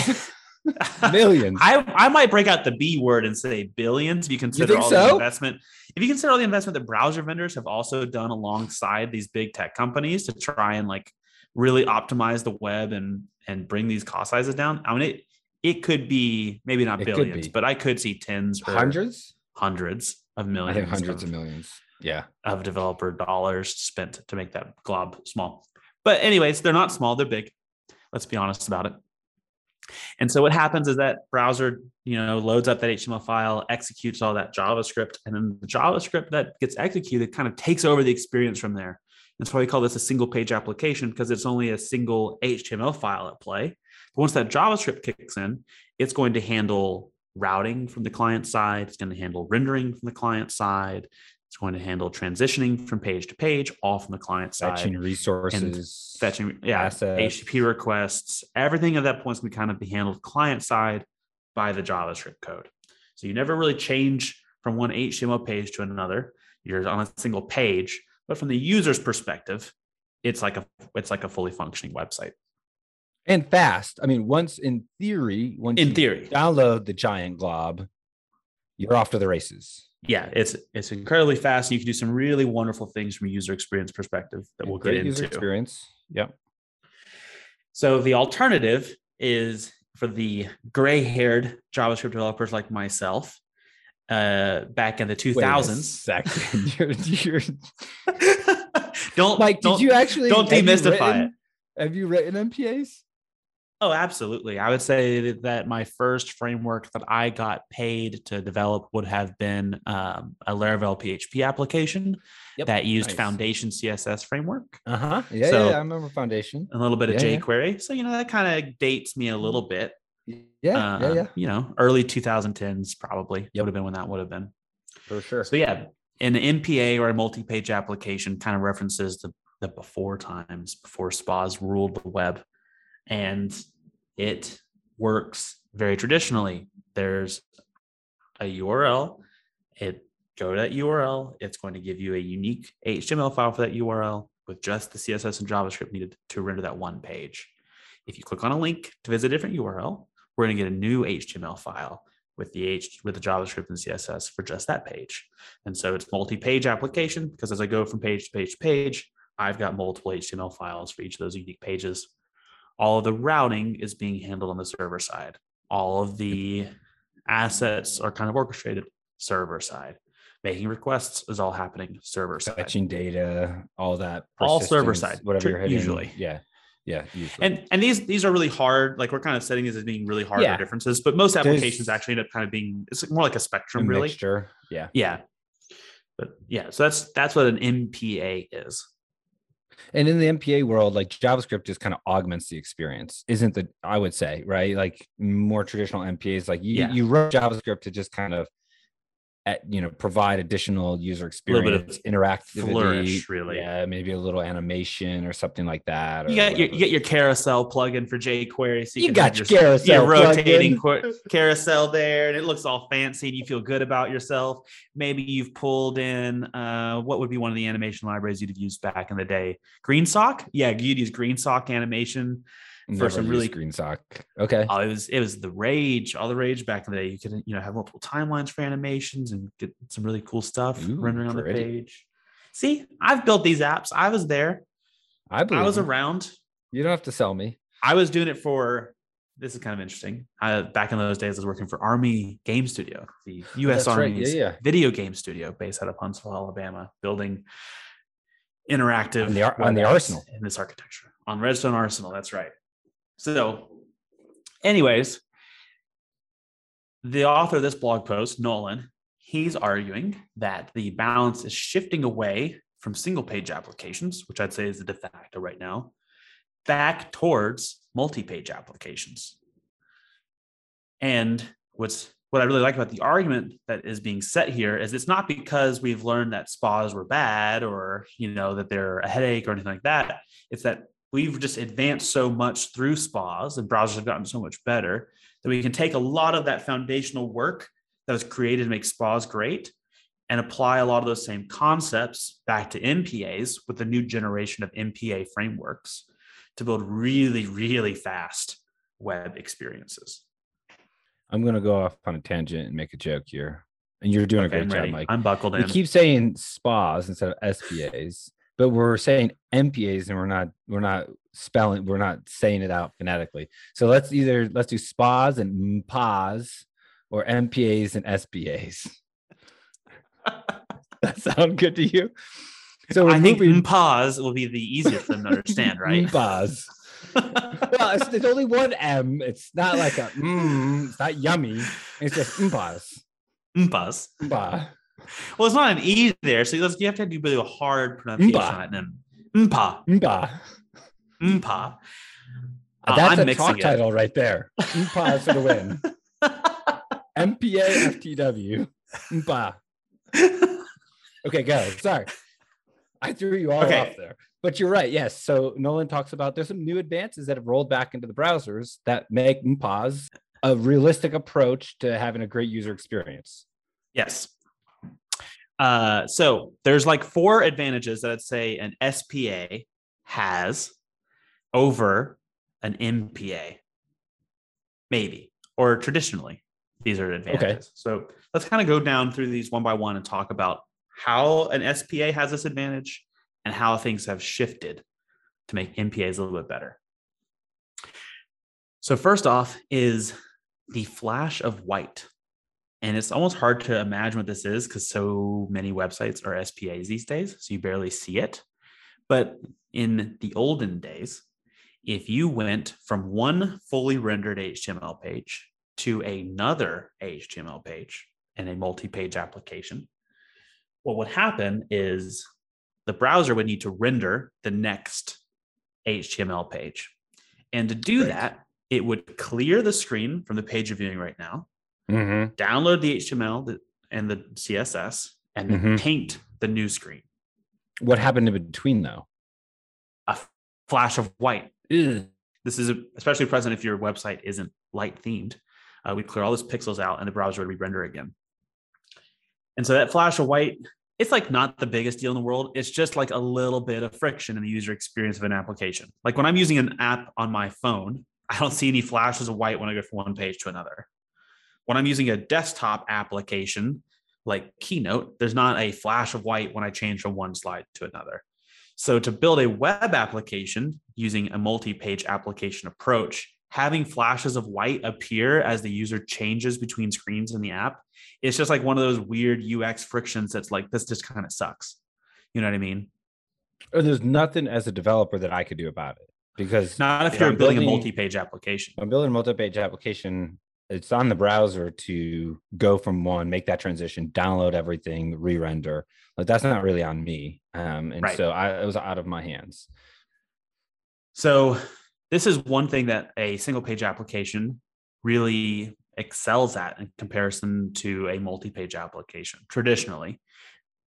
Millions. I, I might break out the B word and say billions if you consider you all so? the investment. If you consider all the investment that browser vendors have also done alongside these big tech companies to try and like really optimize the web and and bring these cost sizes down. I mean, it it could be maybe not it billions, but I could see tens, hundreds, hundreds of millions, hundreds of, of, millions, yeah, of developer dollars spent to make that glob small. But anyways, they're not small; they're big. Let's be honest about it. And so what happens is that browser, you know, loads up that HTML file, executes all that JavaScript, and then the JavaScript that gets executed kind of takes over the experience from there. That's why we call this a single page application because it's only a single HTML file at play. But once that JavaScript kicks in, it's going to handle routing from the client side. It's going to handle rendering from the client side. It's going to handle transitioning from page to page, all from the client side. Fetching resources, fetching, yeah, assets. HTTP requests, everything at that point is going to kind of be handled client side by the JavaScript code. So you never really change from one HTML page to another. You're on a single page, but from the user's perspective, it's like a it's like a fully functioning website. And fast. I mean, once in theory, once In you theory, download the giant glob, you're off to the races. yeah, it's it's incredibly fast. You can do some really wonderful things from a user experience perspective that we'll get into. experience. Yep. So the alternative is for the gray-haired JavaScript developers like myself, uh, back in the two Wait second. You're, you're, don't Mike, don't, did you actually don't demystify written- it. Have you written MPAs? Oh, absolutely. I would say that my first framework that I got paid to develop would have been um, a Laravel PHP application Yep, that used nice. Foundation CSS framework, Uh huh. Yeah, So- yeah, I remember Foundation. a little bit of Yeah, yeah. jQuery. So, you know, that kind of dates me a little bit. Yeah, yeah, Uh, yeah, You know, early 2010s probably Yep. would have been when that would have been. for sure. So yeah, an MPA or a multi-page application kind of references the, the before times, before spas ruled the web. And it works very traditionally. There's a URL. It go to that URL. It's going to give you a unique HTML file for that URL with just the CSS and JavaScript needed to render that one page. If you click on a link to visit a different URL, we're going to get a new HTML file with the H with the JavaScript and CSS for just that page. And so it's multi-page application because as I go from page to page to page, I've got multiple HTML files for each of those unique pages. All of the routing is being handled on the server side. All of the assets are kind of orchestrated server side. Making requests is all happening server side. Fetching data, all that. All server side, whatever you're hitting. usually. Yeah. Yeah. Usually. And and these these are really hard. Like we're kind of setting these as being really hard Yeah. differences, but most applications There's- actually end up kind of being it's more like a a spectrum, really. mixture. Yeah. Yeah. But yeah, so that's that's what an MPA is. And in the MPA world, like JavaScript just kind of augments the experience, isn't the I would say, right? Like more traditional MPAs, like you, Yeah. you wrote JavaScript to just kind of at, you know, provide additional user experience, little bit of interactivity, flourish, really. Yeah, maybe a little animation or something like that. You or got your you get your carousel plugin for jQuery. So You can got have your carousel your rotating qu- carousel there, and it looks all fancy, and you feel good about yourself. Maybe you've pulled in uh, what would be one of the animation libraries you'd have used back in the day. GreenSock, yeah, you'd use GreenSock animation. For Never some really- GreenSock. Okay. Oh, it was it was the rage, all the rage back in the day. You could you know have multiple timelines for animations and get some really cool stuff Ooh, rendering on the page. See, I've built these apps. I was there. I believe I was you. around. You don't have to sell me. I was doing it for. This is kind of interesting. I, back in those days, I was working for Army Game Studio, the oh, U.S. Right. Army's Yeah, yeah. video game studio based out of Huntsville, Alabama, building interactive On the on the Arsenal. in this architecture on Redstone Arsenal. That's right. So, anyways, the author of this blog post, Nolan, he's arguing that the balance is shifting away from single page applications, which I'd say is the de facto right now, back towards multi page applications. And what's what I really like about the argument that is being set here is it's not because we've learned that spas were bad or you know that they're a headache or anything like that. It's that we've just advanced so much through spas and browsers have gotten so much better that we can take a lot of that foundational work that was created to make spas great and apply a lot of those same concepts back to MPAs with the new generation of MPA frameworks to build really, really fast web experiences. I'm gonna go off on a tangent and make a joke here. And you're doing Okay, a great job. Mike. I'm buckled in. keep saying spas instead of SPAs, but we're saying MPAs and we're not we're not spelling we're not saying it out phonetically. So let's either let's do spas and MPAs or MPAs and SPAs. that sound good to you? So I think moving pause will be the easiest for them to understand, right? MPAs. well, it's, there's only one M. It's not like a mm, it's not yummy. It's just MPAs. Pause. Mpa. Well, it's not an E there, so you have to do really a hard pronunciation Mpa. Mpa. Mpa. Mpa. Uh, That's I'm a talk it. title right there. Mpa for the win. MPA FTW. Mpa. Okay, go. Sorry. I threw you all Okay. off there. But you're right. Yes. So Nolan talks about there's some new advances that have rolled back into the browsers that make MPAs a realistic approach to having a great user experience. Yes. Uh, so there's like four advantages that I'd say an SPA has over an MPA, maybe, or traditionally, these are advantages. So let's kind of go down through these one by one and talk about how an SPA has this advantage and how things have shifted to make MPAs a little bit better. So, first off, is the flash of white. And it's almost hard to imagine what this is because so many websites are SPAs these days. So you barely see it. But in the olden days, if you went from one fully rendered HTML page to another HTML page in a multi page application, what would happen is the browser would need to render the next HTML page. And to do Right. that, it would clear the screen from the page you're viewing right now, Mm-hmm. download the HTML and the CSS, and Mhm. paint the new screen. What happened in between though? A flash of white. Ugh. This is especially present if your website isn't light themed. Uh, we'd clear all those pixels out, and the browser would re-render again. And so that flash of white, it's like not the biggest deal in the world. It's just like a little bit of friction in the user experience of an application. Like when I'm using an app on my phone, I don't see any flashes of white when I go from one page to another. When I'm using a desktop application like Keynote, there's not a flash of white when I change from one slide to another. So to build a web application using a multi-page application approach, having flashes of white appear as the user changes between screens in the app, it's just like one of those weird UX frictions that's like this just kind of sucks. You know what I mean? Or there's nothing as a developer that I could do about it because Not if you're I'm building, a multi-page application. I'm building a multi-page application. It's on the browser to go from one, make that transition, download everything, re-render. Like that's not really on me, um, and Right. so I, it was out of my hands. So this is one thing that a single page application really excels at in comparison to a multi-page application traditionally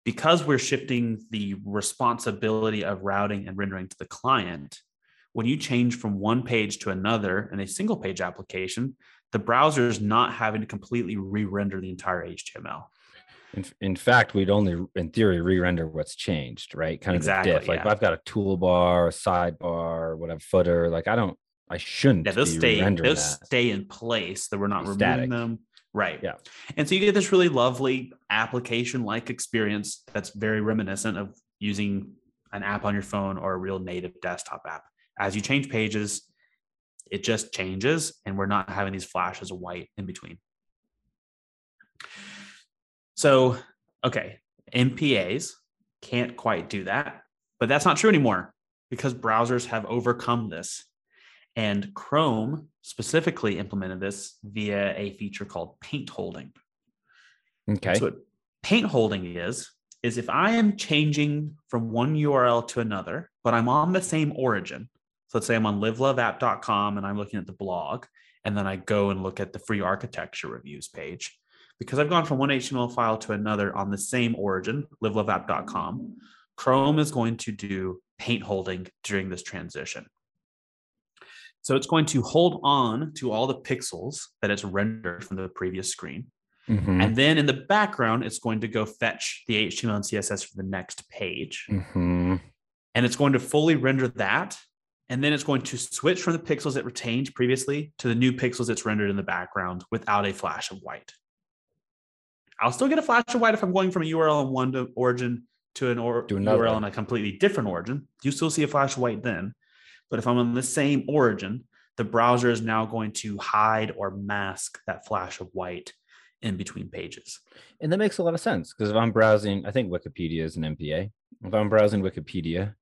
because we're shifting the responsibility of routing and rendering to the client when you change from one page to another in a single page application the browser is not having to completely re-render the entire html In, in fact, we'd only, in theory, re-render what's changed, right? Kind of Exactly, diff. Like yeah. I've got a toolbar, a sidebar, whatever footer. Like I don't, I shouldn't. yeah those stay those that. stay in place that we're not Be removing static. them right Yeah. and so you get this really lovely application like experience that's very reminiscent of using an app on your phone or a real native desktop app as you change pages it just changes and we're not having these flashes of white in between so okay mpas can't quite do that but that's not true anymore because browsers have overcome this and Chrome specifically implemented this via a feature called paint holding. Okay. So what paint holding is, is if I am changing from one URL to another, but I'm on the same origin. So let's say I'm on liveloveapp.com and I'm looking at the blog, and then I go and look at the free architecture reviews page. Because I've gone from one HTML file to another on the same origin, liveloveapp.com, Chrome is going to do paint holding during this transition. So it's going to hold on to all the pixels that it's rendered from the previous screen. Mhm, And then in the background, it's going to go fetch the HTML and CSS for the next page. mhm. And it's going to fully render that. And then it's going to switch from the pixels it retained previously to the new pixels it's rendered in the background without a flash of white. I'll still get a flash of white if I'm going from a URL in one to origin to an or- To. URL in a completely different origin. You still see a flash of white then. But if I'm on the same origin, the browser is now going to hide or mask that flash of white in between pages. And that makes a lot of sense because if I'm browsing, I think Wikipedia is an MPA. If I'm browsing Wikipedia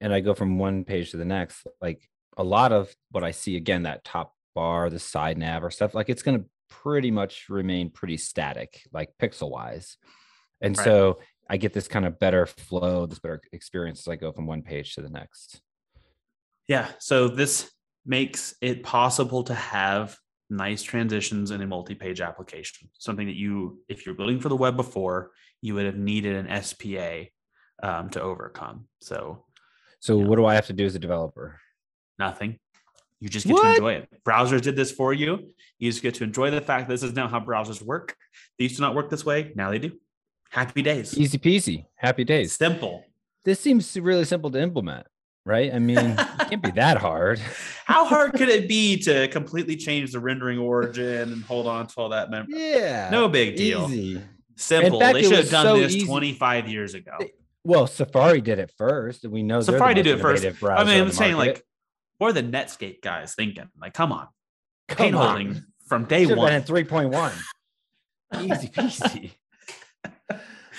and I go from one page to the next, like a lot of what I see again, that top bar, the side nav or stuff, like it's going to pretty much remain pretty static, like pixel wise. And Right. so I get this kind of better flow, this better experience as I go from one page to the next. Yeah. So this makes it possible to have nice transitions in a multi-page application. Something that you, if you're building for the web before, you would have needed an SPA um, to overcome. So, so what do I have to do as a developer? Nothing. You just get what? to enjoy it. Browsers did this for you. You just get to enjoy the fact this is now how browsers work. They used to not work this way. Now they do. Happy days. Easy peasy. Happy days. Simple. This seems really simple to implement, right? I mean, it can't be that hard. How hard could it be to completely change the rendering origin and hold on to all that memory? Yeah. No big deal. Easy. Simple. Fact, they should have done so this easy. 25 years ago. Well, Safari did it first. We know Safari did it first. I mean, I'm saying like, what are the Netscape guys thinking? Like, come on, come paint on. holding from day Should one. Three point one, easy peasy.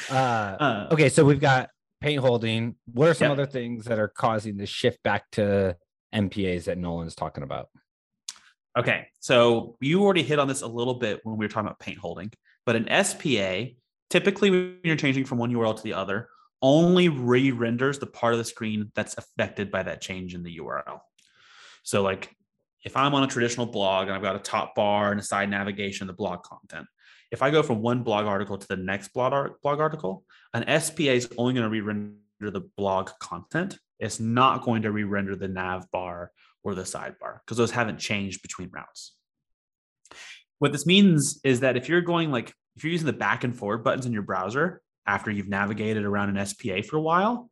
uh, uh, okay, so we've got paint holding. What are some other things that are causing the shift back to MPAs that Nolan's talking about? Okay, so you already hit on this a little bit when we were talking about paint holding, but an SPA typically when you're changing from one URL to the other only re-renders the part of the screen that's affected by that change in the URL. So like if I'm on a traditional blog and I've got a top bar and a side navigation, the blog content, if I go from one blog article to the next blog, art, blog article, an SPA is only going to re-render the blog content. It's not going to re-render the nav bar or the sidebar because those haven't changed between routes. What this means is that if you're going like if you're using the back and forward buttons in your browser after you've navigated around an SPA for a while,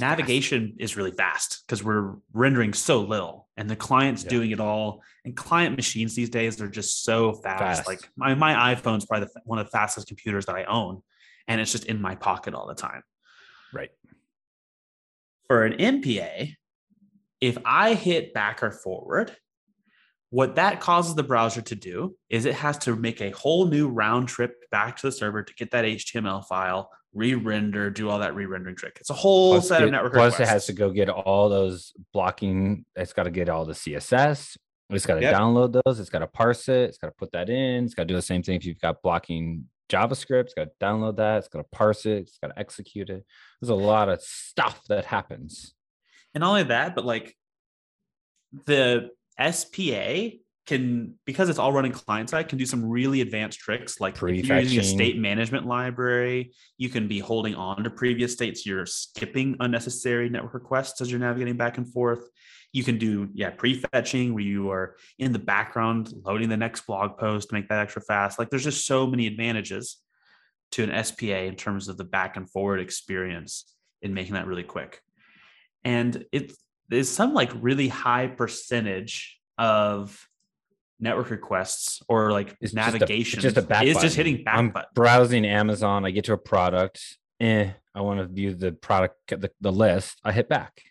navigation is really fast because we're rendering so little and the client's yeah. doing it all and client machines these days are just so fast, fast. like my, my iphone's probably the, one of the fastest computers that i own and it's just in my pocket all the time right for an mpa if i hit back or forward what that causes the browser to do is it has to make a whole new round trip back to the server to get that html file re-render, do all that re-rendering trick. It's a whole plus set get, of network. Plus, requests. it has to go get all those blocking. It's got to get all the CSS. It's got to yep. download those. It's got to parse it. It's got to put that in. It's got to do the same thing if you've got blocking JavaScript. It's got to download that. It's got to parse it. It's got to execute it. There's a lot of stuff that happens. And not only that, but like the SPA can because it's all running client side can do some really advanced tricks like if you're using a state management library you can be holding on to previous states. You're skipping unnecessary network requests as you're navigating back and forth. You can do yeah prefetching where you are in the background loading the next blog post to make that extra fast. Like there's just so many advantages to an spa in terms of the back and forward experience in making that really quick. And it is some like really high percentage of network requests or like it's navigation just a, just a back is button. just hitting back I'm button. browsing Amazon. I get to a product. Eh, I want to view the product, the, the list. I hit back.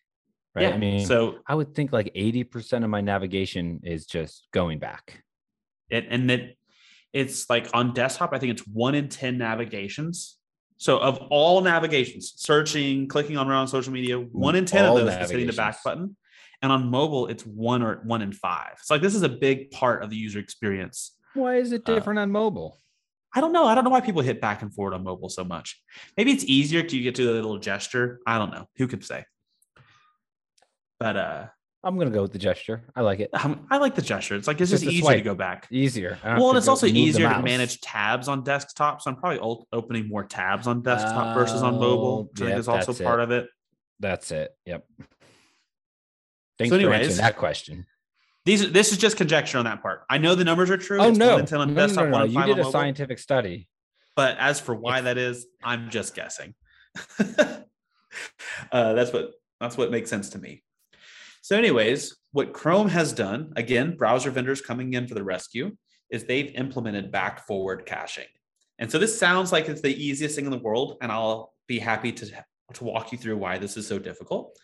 Right. Yeah. I mean, so I would think like 80% of my navigation is just going back. It, and that it's like on desktop, I think it's one in 10 navigations. So of all navigations, searching, clicking on around social media, one in 10 all of those is hitting the back button. And on mobile, it's one or one in five. It's like this is a big part of the user experience. Why is it uh, different uh, on mobile? I don't know. I don't know why people hit back and forward on mobile so much. Maybe it's easier to get to the little gesture. I don't know. Who could say? But uh I'm gonna go with the gesture. I like it. I like the gesture. It's like it's just, just easy to go back. Easier. Well, and it's also easier to manage tabs on desktop. So I'm probably opening more tabs on desktop versus on mobile. So yep, I think is also part it. of it. That's it. Yep. Thanks so anyways, for answering that question. These this is just conjecture on that part. I know the numbers are true. Oh it's no, no, no, no, no. you did a mobile. scientific study. But as for why that is, I'm just guessing. uh, that's what that's what makes sense to me. So, anyways, what Chrome has done, again, browser vendors coming in for the rescue, is they've implemented back forward caching. And so this sounds like it's the easiest thing in the world, and I'll be happy to, to walk you through why this is so difficult.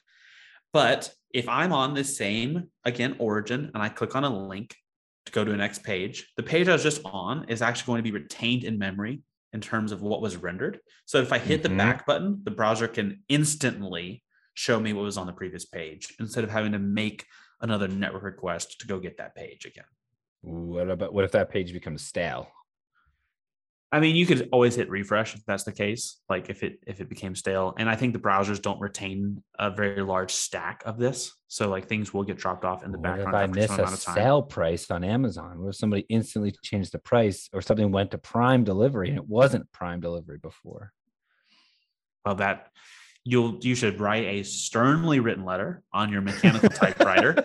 But if I'm on the same, again, origin, and I click on a link to go to the next page, the page I was just on is actually going to be retained in memory in terms of what was rendered. So if I hit mm-hmm. the back button, the browser can instantly show me what was on the previous page instead of having to make another network request to go get that page again. What about what if that page becomes stale? I mean, you could always hit refresh if that's the case. Like if it if it became stale, and I think the browsers don't retain a very large stack of this, so like things will get dropped off in the What background. if I miss a amount of time. sale price on Amazon? What if somebody instantly changed the price or something went to prime delivery and it wasn't prime delivery before? Well, that you'll you should write a sternly written letter on your mechanical typewriter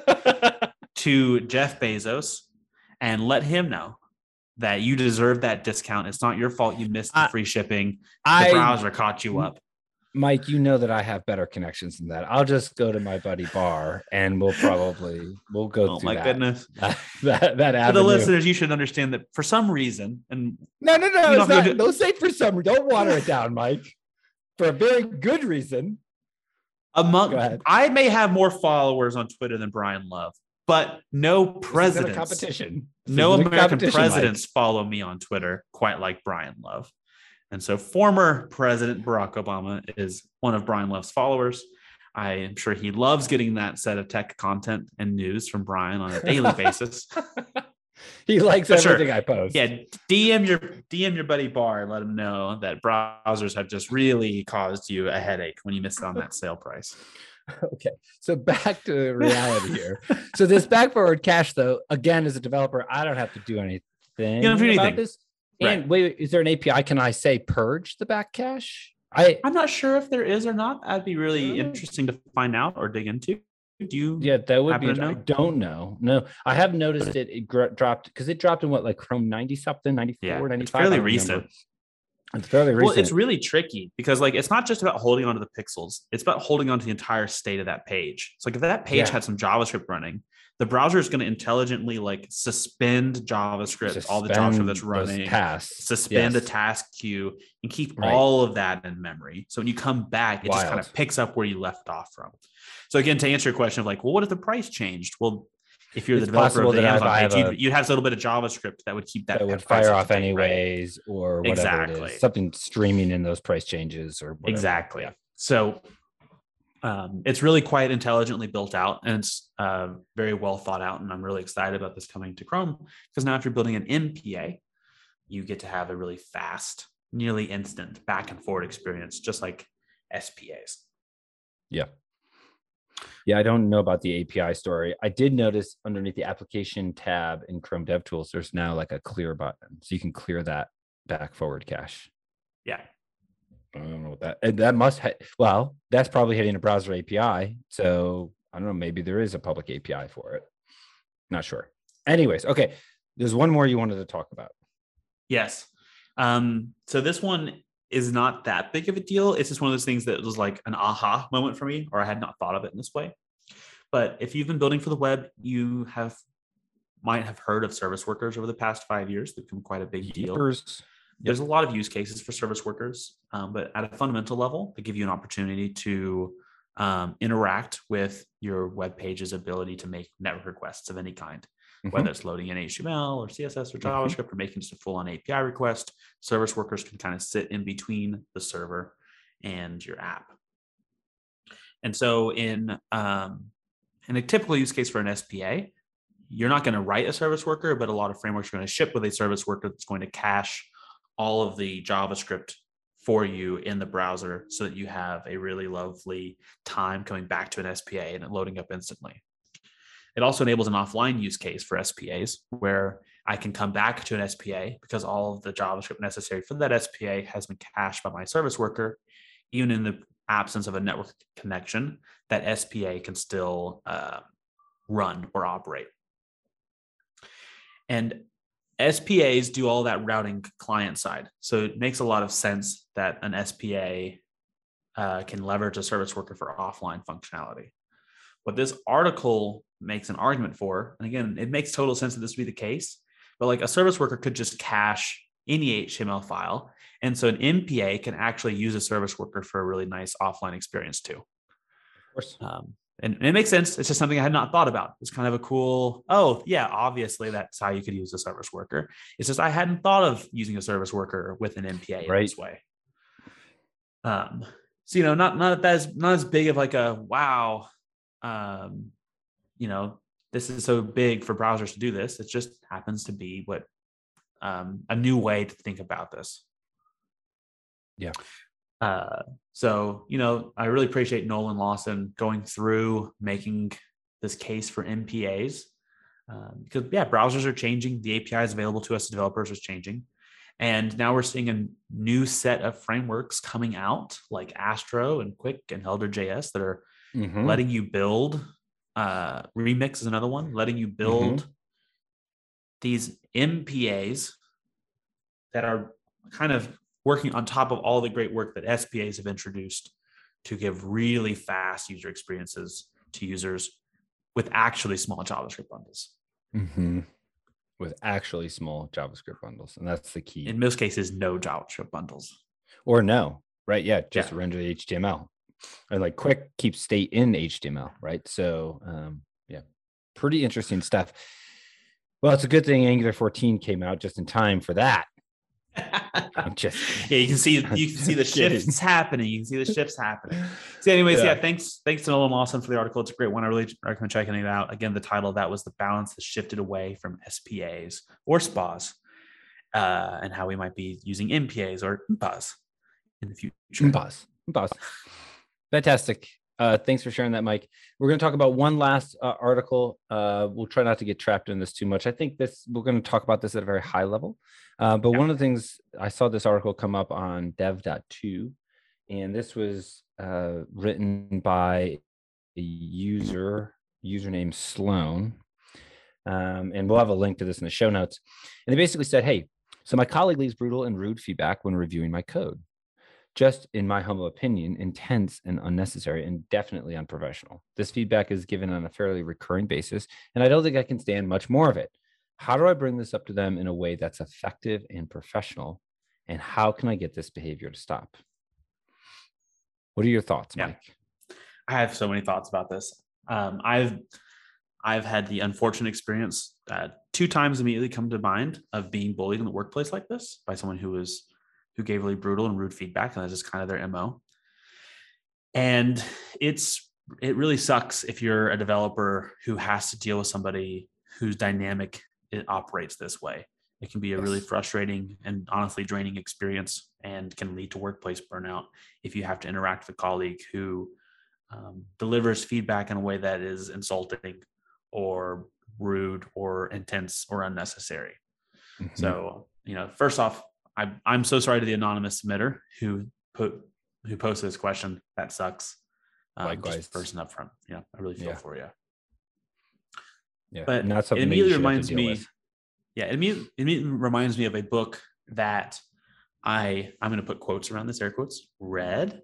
to Jeff Bezos and let him know that you deserve that discount. It's not your fault you missed the free shipping. The I browser caught you up. Mike, you know that I have better connections than that. I'll just go to my buddy Bar and we'll probably we'll go Oh my that. goodness. that that For the listeners, you should understand that for some reason, and No, no, no. It's don't have to not, do- don't say for some. Don't water it down, Mike. For a very good reason. among Go. I may have more followers on Twitter than Brian Love, but no presidents, competition. This no American competition, presidents follow me on Twitter quite like Brian Love. And so former President Barack Obama is one of Brian Love's followers. I am sure he loves getting that set of tech content and news from Brian on a daily basis. he likes For sure. everything I post. Yeah, DM your DM your buddy Bar and let him know that browsers have just really caused you a headache when you missed on that sale price. Okay. So back to reality here. So this back forward cache, though, again, as a developer, I don't have to do anything. you don't do about anything. This. Right. And wait, wait, is there an API? Can I say purge the back cache? I I'm not sure if there is or not. That'd be really Mm. interesting to find out or dig into. Do you? yeah, that would be. I don't know. No, I have noticed it. It gr- dropped because it dropped in what like Chrome 90 something, 94, Yeah, 95. it's fairly recent. It's fairly Well, it's really tricky because like it's not just about holding onto the pixels; it's about holding onto the entire state of that page. So like if that page Yeah. had some JavaScript running, the browser is going to intelligently like suspend JavaScript, all the JavaScript that's running, tasks. suspend Yes. task queue, and keep Right. all of that in memory. So when you come back, it just kind of picks up where you left off from. So again, to answer your question of like, well, what if the price changed? Well, if you're It's the developer of the Amazon page, you'd, you'd have a little bit of JavaScript that would keep that, that would fire off to date, right? anyways, or whatever it Exactly. is. Something streaming in those price changes or whatever. Exactly. Yeah. So um, it's really quite intelligently built out and it's uh, very well thought out. And I'm really excited about this coming to Chrome because now if you're building an MPA, you get to have a really fast, nearly instant back and forward experience, just like SPAs. Yeah. Yeah, I don't know about the API story. I did notice underneath the application tab in Chrome DevTools, there's now like a clear button. So you can clear that back forward cache. Yeah. I don't know what that and that must ha- well, that's probably hitting a browser API. So I don't know, maybe there is a public API for it. Not sure. Anyways, okay. There's one more you wanted to talk about. Yes. Um, so this one is not that big of a deal. It's just one of those things that was like an aha moment for me, or I had not thought of it in this way. But if you've been building for the web, you have might have heard of service workers over the past five years. They've become quite a big deal. There's a lot of use cases for service workers, um, but at a fundamental level, they give you an opportunity to um, interact with your web page's ability to make network requests of any kind Mhm. whether it's loading in HTML or CSS or Mhm. JavaScript or making just a full on API request, service workers can kind of sit in between the server and your app. And so in um, in a typical use case for an SPA, you're not going to write a service worker, but a lot of frameworks are going to ship with a service worker that's going to cache all of the JavaScript for you in the browser so that you have a really lovely time coming back to an SPA and it loading up instantly. It also enables an offline use case for SPAs where I can come back to an SPA because all of the JavaScript necessary for that SPA has been cached by my service worker. Even in the absence of a network connection, that SPA can still uh, run or operate. And SPAs do all that routing client side. So it makes a lot of sense that an SPA uh, can leverage a service worker for offline functionality. What this article makes an argument for, and again, it makes total sense that this would be the case, but like a service worker could just cache any HTML file. And so an MPA can actually use a service worker for a really nice offline experience too. Of course. Um, and, and it makes sense. It's just something I had not thought about. It's kind of a cool, oh, yeah, obviously that's how you could use a service worker. It's just I hadn't thought of using a service worker with an MPA in this way. Um, so you know, not not as not as big of like a wow, um, you know, this is so big for browsers to do this. It just happens to be what um, a new way to think about this. Yeah. Uh, so you know, I really appreciate Nolan Lawson going through making this case for MPAs um, because yeah, browsers are changing. The APIs available to us as developers is changing. And now we're seeing a new set of frameworks coming out like Astro and Qwik and Elder.js that are mm-hmm. letting you build. Uh, Remix is another one, letting you build mm-hmm. these MPAs that are kind of working on top of all the great work that SPAs have introduced to give really fast user experiences to users with actually small JavaScript bundles. Mm-hmm with actually small JavaScript bundles. And that's the key. In most cases, no JavaScript bundles. Or no, right? Yeah, just yeah. render the HTML. And like Qwik keeps state in HTML, right? So um, yeah, pretty interesting stuff. Well, it's a good thing Angular 14 came out just in time for that. I'm just yeah, you can see you can see the shifts happening. You can see the shifts happening. So, anyways, yeah. yeah, thanks thanks to Nolan Lawson for the article. It's a great one. I really recommend checking it out. Again, the title of that was the balance That shifted away from SPAs or SPAs, uh, and how we might be using MPAs or MPAs in the future. MPAs, MPAs. Fantastic. Uh, thanks for sharing that, Mike. We're going to talk about one last uh, article. Uh, we'll try not to get trapped in this too much. I think this we're going to talk about this at a very high level. Uh, but yeah. one of the things I saw this article come up on dev.to, and this was uh, written by a user username Sloan. Um, and we'll have a link to this in the show notes. And they basically said, "Hey, so my colleague leaves brutal and rude feedback when reviewing my code just in my humble opinion, intense and unnecessary and definitely unprofessional. This feedback is given on a fairly recurring basis, and I don't think I can stand much more of it. How do I bring this up to them in a way that's effective and professional? And how can I get this behavior to stop? What are your thoughts, yeah. Mike? I have so many thoughts about this. Um, I've I've had the unfortunate experience uh, two times immediately come to mind of being bullied in the workplace like this by someone who was who gave really brutal and rude feedback, and that's just kind of their mo. And it's it really sucks if you're a developer who has to deal with somebody whose dynamic it operates this way. It can be a yes. really frustrating and honestly draining experience, and can lead to workplace burnout if you have to interact with a colleague who um, delivers feedback in a way that is insulting or rude or intense or unnecessary. Mm-hmm. So, you know, first off, I, I'm so sorry to the anonymous submitter who put who posted this question. That sucks. Um, Likewise, person up front. Yeah, I really feel yeah. for you. Yeah, but not something it immediately reminds me. With. Yeah, it immediately, it immediately reminds me of a book that I I'm going to put quotes around this air quotes read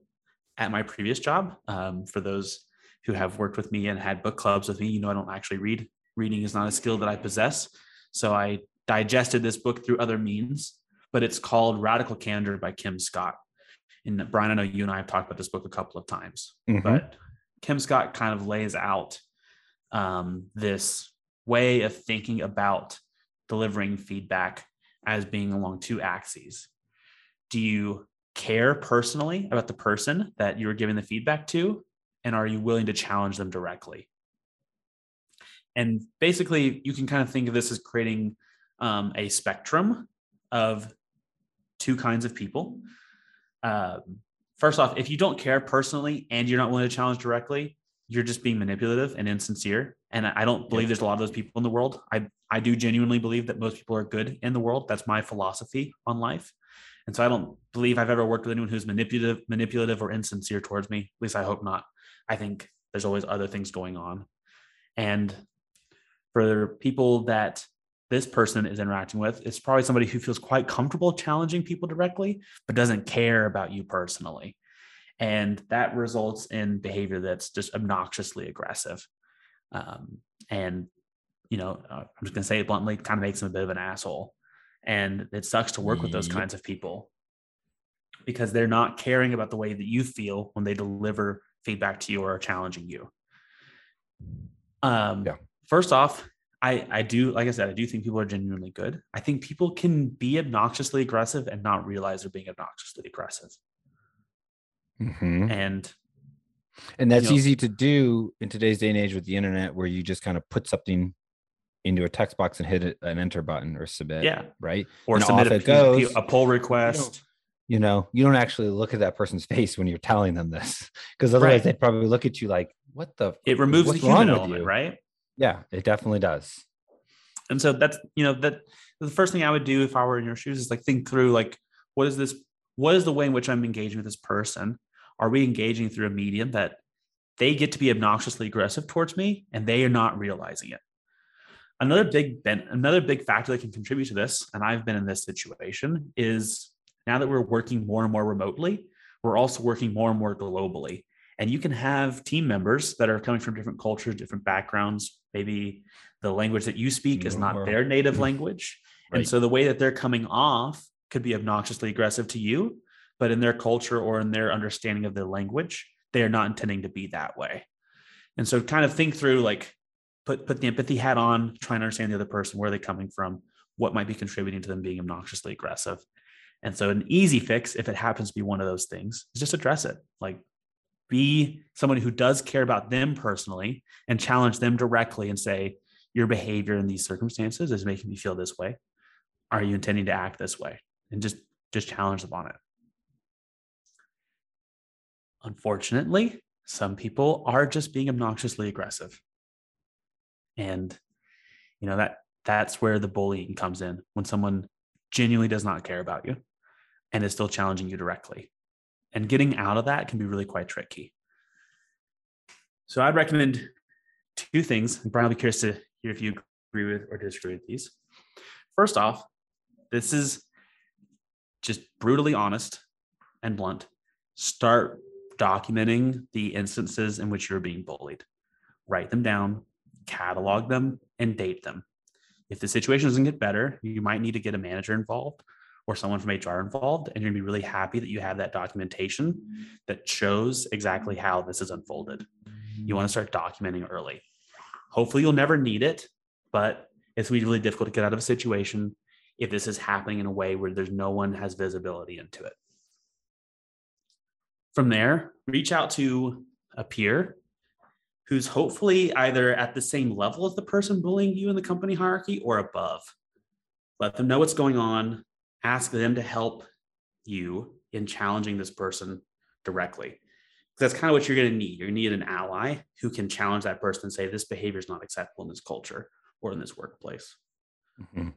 at my previous job. Um, for those who have worked with me and had book clubs with me, you know I don't actually read. Reading is not a skill that I possess, so I digested this book through other means but it's called Radical Candor by Kim Scott. And Brian, I know you and I have talked about this book a couple of times, mm-hmm. but Kim Scott kind of lays out um, this way of thinking about delivering feedback as being along two axes. Do you care personally about the person that you're giving the feedback to? And are you willing to challenge them directly? And basically, you can kind of think of this as creating um, a spectrum of two kinds of people. Um, first off, if you don't care personally and you're not willing to challenge directly, you're just being manipulative and insincere. And I don't believe there's a lot of those people in the world. I, I do genuinely believe that most people are good in the world. That's my philosophy on life. And so I don't believe I've ever worked with anyone who's manipulative, manipulative or insincere towards me. At least I hope not. I think there's always other things going on. And for people that this person is interacting with is probably somebody who feels quite comfortable challenging people directly, but doesn't care about you personally. And that results in behavior that's just obnoxiously aggressive. Um, and, you know, uh, I'm just going to say it bluntly, kind of makes them a bit of an asshole. And it sucks to work with those kinds of people because they're not caring about the way that you feel when they deliver feedback to you or are challenging you. Um, yeah. First off, I, I do, like I said, I do think people are genuinely good. I think people can be obnoxiously aggressive and not realize they're being obnoxiously aggressive. Mm-hmm. And and that's you know, easy to do in today's day and age with the internet, where you just kind of put something into a text box and hit an enter button or submit. Yeah. Right. Or And submit off a, it goes. a pull request. You know, you don't actually look at that person's face when you're telling them this because otherwise Right. they'd probably look at you like, what the? It removes the human element, you? right? Yeah, it definitely does. and so that's you know that the first thing i would do if i were in your shoes is like think through like what is this what is the way in which i'm engaging with this person? Are we engaging through a medium that they get to be obnoxiously aggressive towards me and they are not realizing it? Another big ben- another big factor that can contribute to this and i've been in this situation is now that we're working more and more remotely we're also working more and more globally and you can have team members that are coming from different cultures different backgrounds. Maybe the language that you speak is not their native language. And so the way that they're coming off could be obnoxiously aggressive to you but in their culture or in their understanding of their language they are not intending to be that way. And so kind of think through like put put the empathy hat on try and understand the other person where they're coming from what might be contributing to them being obnoxiously aggressive. And so an easy fix if it happens to be one of those things is just address it. Like be someone who does care about them personally and challenge them directly and say your behavior in these circumstances is making me feel this way. Are you intending to act this way? And just just challenge them on it. Unfortunately some people are just being obnoxiously aggressive. And you know that that's where the bullying comes in when someone genuinely does not care about you and is still challenging you directly and getting out of that can be really quite tricky. So i'd recommend two things. And brian i'll be curious to hear if you agree with or disagree with these. First off this is just brutally honest and blunt. Start documenting the instances in which you're being bullied. Write them down catalog them and date them. If the situation doesn't get better you might need to get a manager involved or someone from hr involved and you're to be really happy that you have that documentation that shows exactly how this is unfolded you want to start documenting early hopefully you'll never need it but it's really difficult to get out of a situation if this is happening in a way where there's no one has visibility into it from there, reach out to a peer who's hopefully either at the same level as the person bullying you in the company hierarchy or above. Let them know what's going on. Ask them to help you in challenging this person directly. That's kind of what you're going to need. You're going to need an ally who can challenge that person and say, this behavior is not acceptable in this culture or in this workplace. Mhm.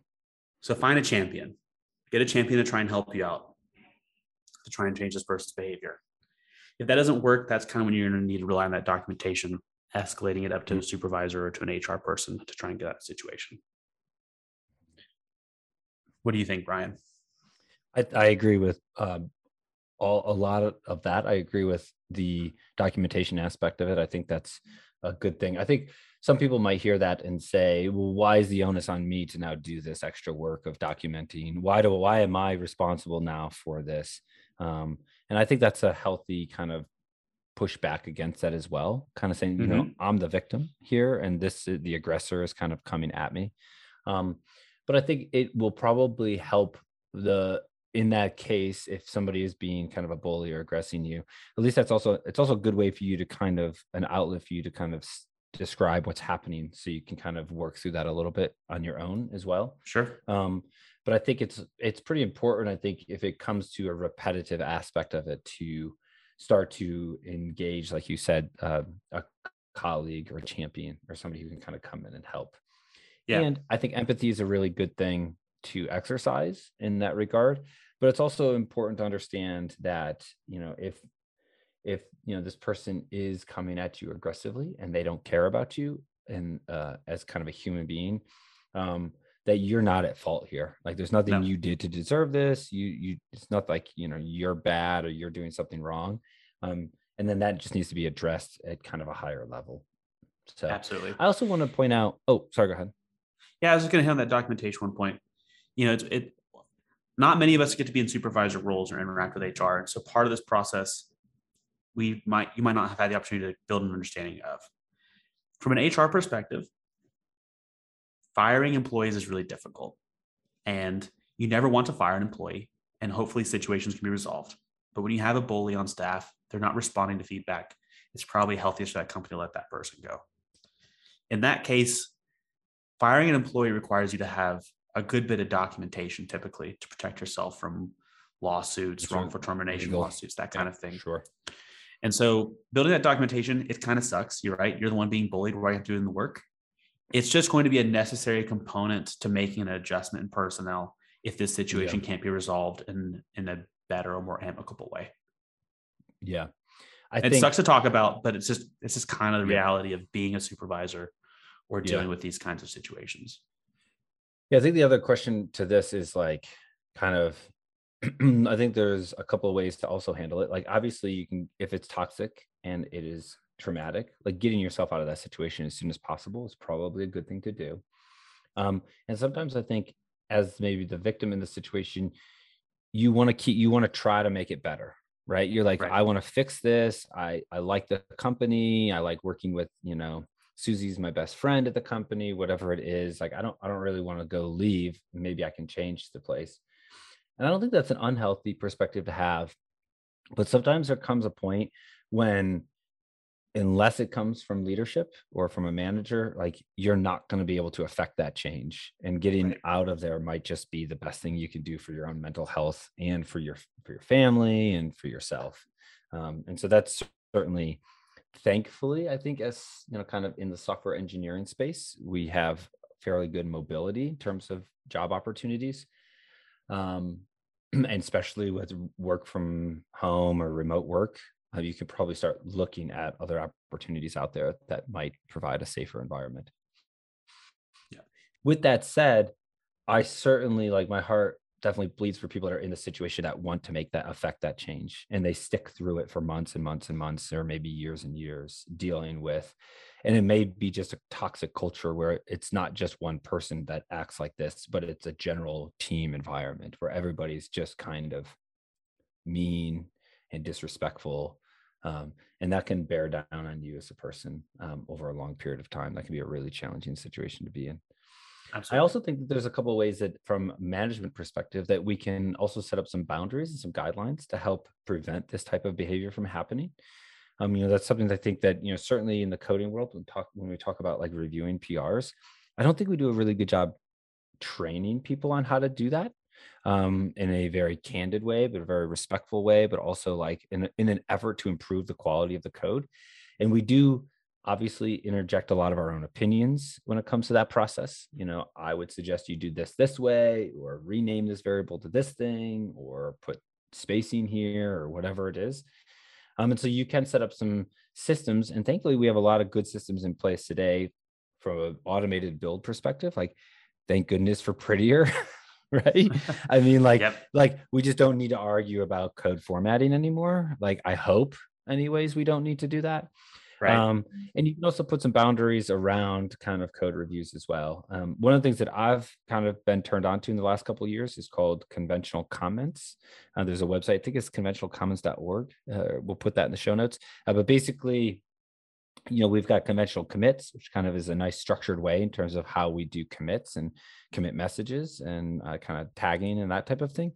So find a champion, get a champion to try and help you out to try and change this person's behavior. If that doesn't work, that's kind of when you're going to need to rely on that documentation, escalating it up to a supervisor or to an HR person to try and get out of the situation. What do you think, Brian? I, I agree with um, all a lot of, of that. I agree with the documentation aspect of it. I think that's a good thing. I think some people might hear that and say, "Well, why is the onus on me to now do this extra work of documenting? Why do why am I responsible now for this?" Um, and I think that's a healthy kind of pushback against that as well. Kind of saying, you know, I'm the victim here, and this is, the aggressor is kind of coming at me. Um, but I think it will probably help the in that case if somebody is being kind of a bully or aggressing you at least that's also it's also a good way for you to kind of an outlet for you to kind of s- describe what's happening so you can kind of work through that a little bit on your own as well Sure. um but i think it's it's pretty important i think if it comes to a repetitive aspect of it to start to engage like you said uh, a colleague or a champion or somebody who can kind of come in and help Yeah. and I think empathy is a really good thing to exercise in that regard. But it's also important to understand that, you know, if if you know this person is coming at you aggressively and they don't care about you and uh, as kind of a human being, um, that you're not at fault here. Like there's nothing No. you did to deserve this. You you it's not like you know you're bad or you're doing something wrong. Um, and then that just needs to be addressed at kind of a higher level. So Absolutely. I also want to point out. Oh, sorry. Go ahead. Yeah, I was just going to hit on that documentation one point. You know, it's, it not many of us get to be in supervisor roles or interact with HR, and so part of this process, we might you might not have had the opportunity to build an understanding of. From an HR perspective, firing employees is really difficult, and you never want to fire an employee, and hopefully situations can be resolved. But when you have a bully on staff, they're not responding to feedback. It's probably healthiest for that company to let that person go. In that case, firing an employee requires you to have a good bit of documentation typically to protect yourself from lawsuits, wrongful termination Legal. lawsuits, that kind yeah, of thing. Sure. And so building that documentation, it kind of sucks. You're right. You're the one being bullied while you're doing the work. It's just going to be a necessary component to making an adjustment in personnel if this situation yeah. can't be resolved in in a better or more amicable way. Yeah. I it think, sucks to talk about, but it's just it's just kind of the yeah. reality of being a supervisor or dealing with these kinds of situations. Yeah, I think the other question to this is like kind of I think there's a couple of ways to also handle it. Like obviously you can if it's toxic and it is traumatic, like getting yourself out of that situation as soon as possible is probably a good thing to do. Um, and sometimes I think as maybe the victim in the situation, you want to keep you want to try to make it better, right? You're like, right. I want to fix this. I I like the company. I like working with, you know, Susie's my best friend at the company, whatever it is. Like I don't I don't really want to go leave. Maybe I can change the place. And I don't think that's an unhealthy perspective to have. But sometimes there comes a point when, unless it comes from leadership or from a manager, like you're not going to be able to affect that change. And getting right. out of there might just be the best thing you can do for your own mental health and for your for your family and for yourself. Um, and so that's certainly thankfully i think as you know kind of in the software engineering space we have fairly good mobility in terms of job opportunities um, and especially with work from home or remote work, uh, you could probably start looking at other opportunities out there that might provide a safer environment. Yeah. With that said, I certainly like my heart definitely bleeds for people that are in the situation that want to make that affect that change and they stick through it for months and months and months or maybe years and years dealing with and it may be just a toxic culture where it's not just one person that acts like this but it's a general team environment where everybody's just kind of mean and disrespectful um, and that can bear down on you as a person um, over a long period of time. That can be a really challenging situation to be in Absolutely. I also think that there's a couple of ways that, from management perspective, that we can also set up some boundaries and some guidelines to help prevent this type of behavior from happening. Um, you know, that's something that I think that you know certainly in the coding world, when talk when we talk about like reviewing PRs, I don't think we do a really good job training people on how to do that um, in a very candid way, but a very respectful way, but also like in, in an effort to improve the quality of the code. And we do obviously interject a lot of our own opinions when it comes to that process. You know, I would suggest you do this this way, or rename this variable to this thing, or put spacing here, or whatever it is. Um, and so you can set up some systems, and thankfully we have a lot of good systems in place today from an automated build perspective. Like, thank goodness for Prettier. right i mean like yep. like we just don't need to argue about code formatting anymore like i hope anyways we don't need to do that Right. Um, and you can also put some boundaries around kind of code reviews as well. Um, one of the things that I've kind of been turned on to in the last couple of years is called conventional comments. Uh, there's a website, I think it's conventionalcomments.org. Uh, we'll put that in the show notes. Uh, but basically, you know, we've got conventional commits, which kind of is a nice structured way in terms of how we do commits and commit messages and uh, kind of tagging and that type of thing.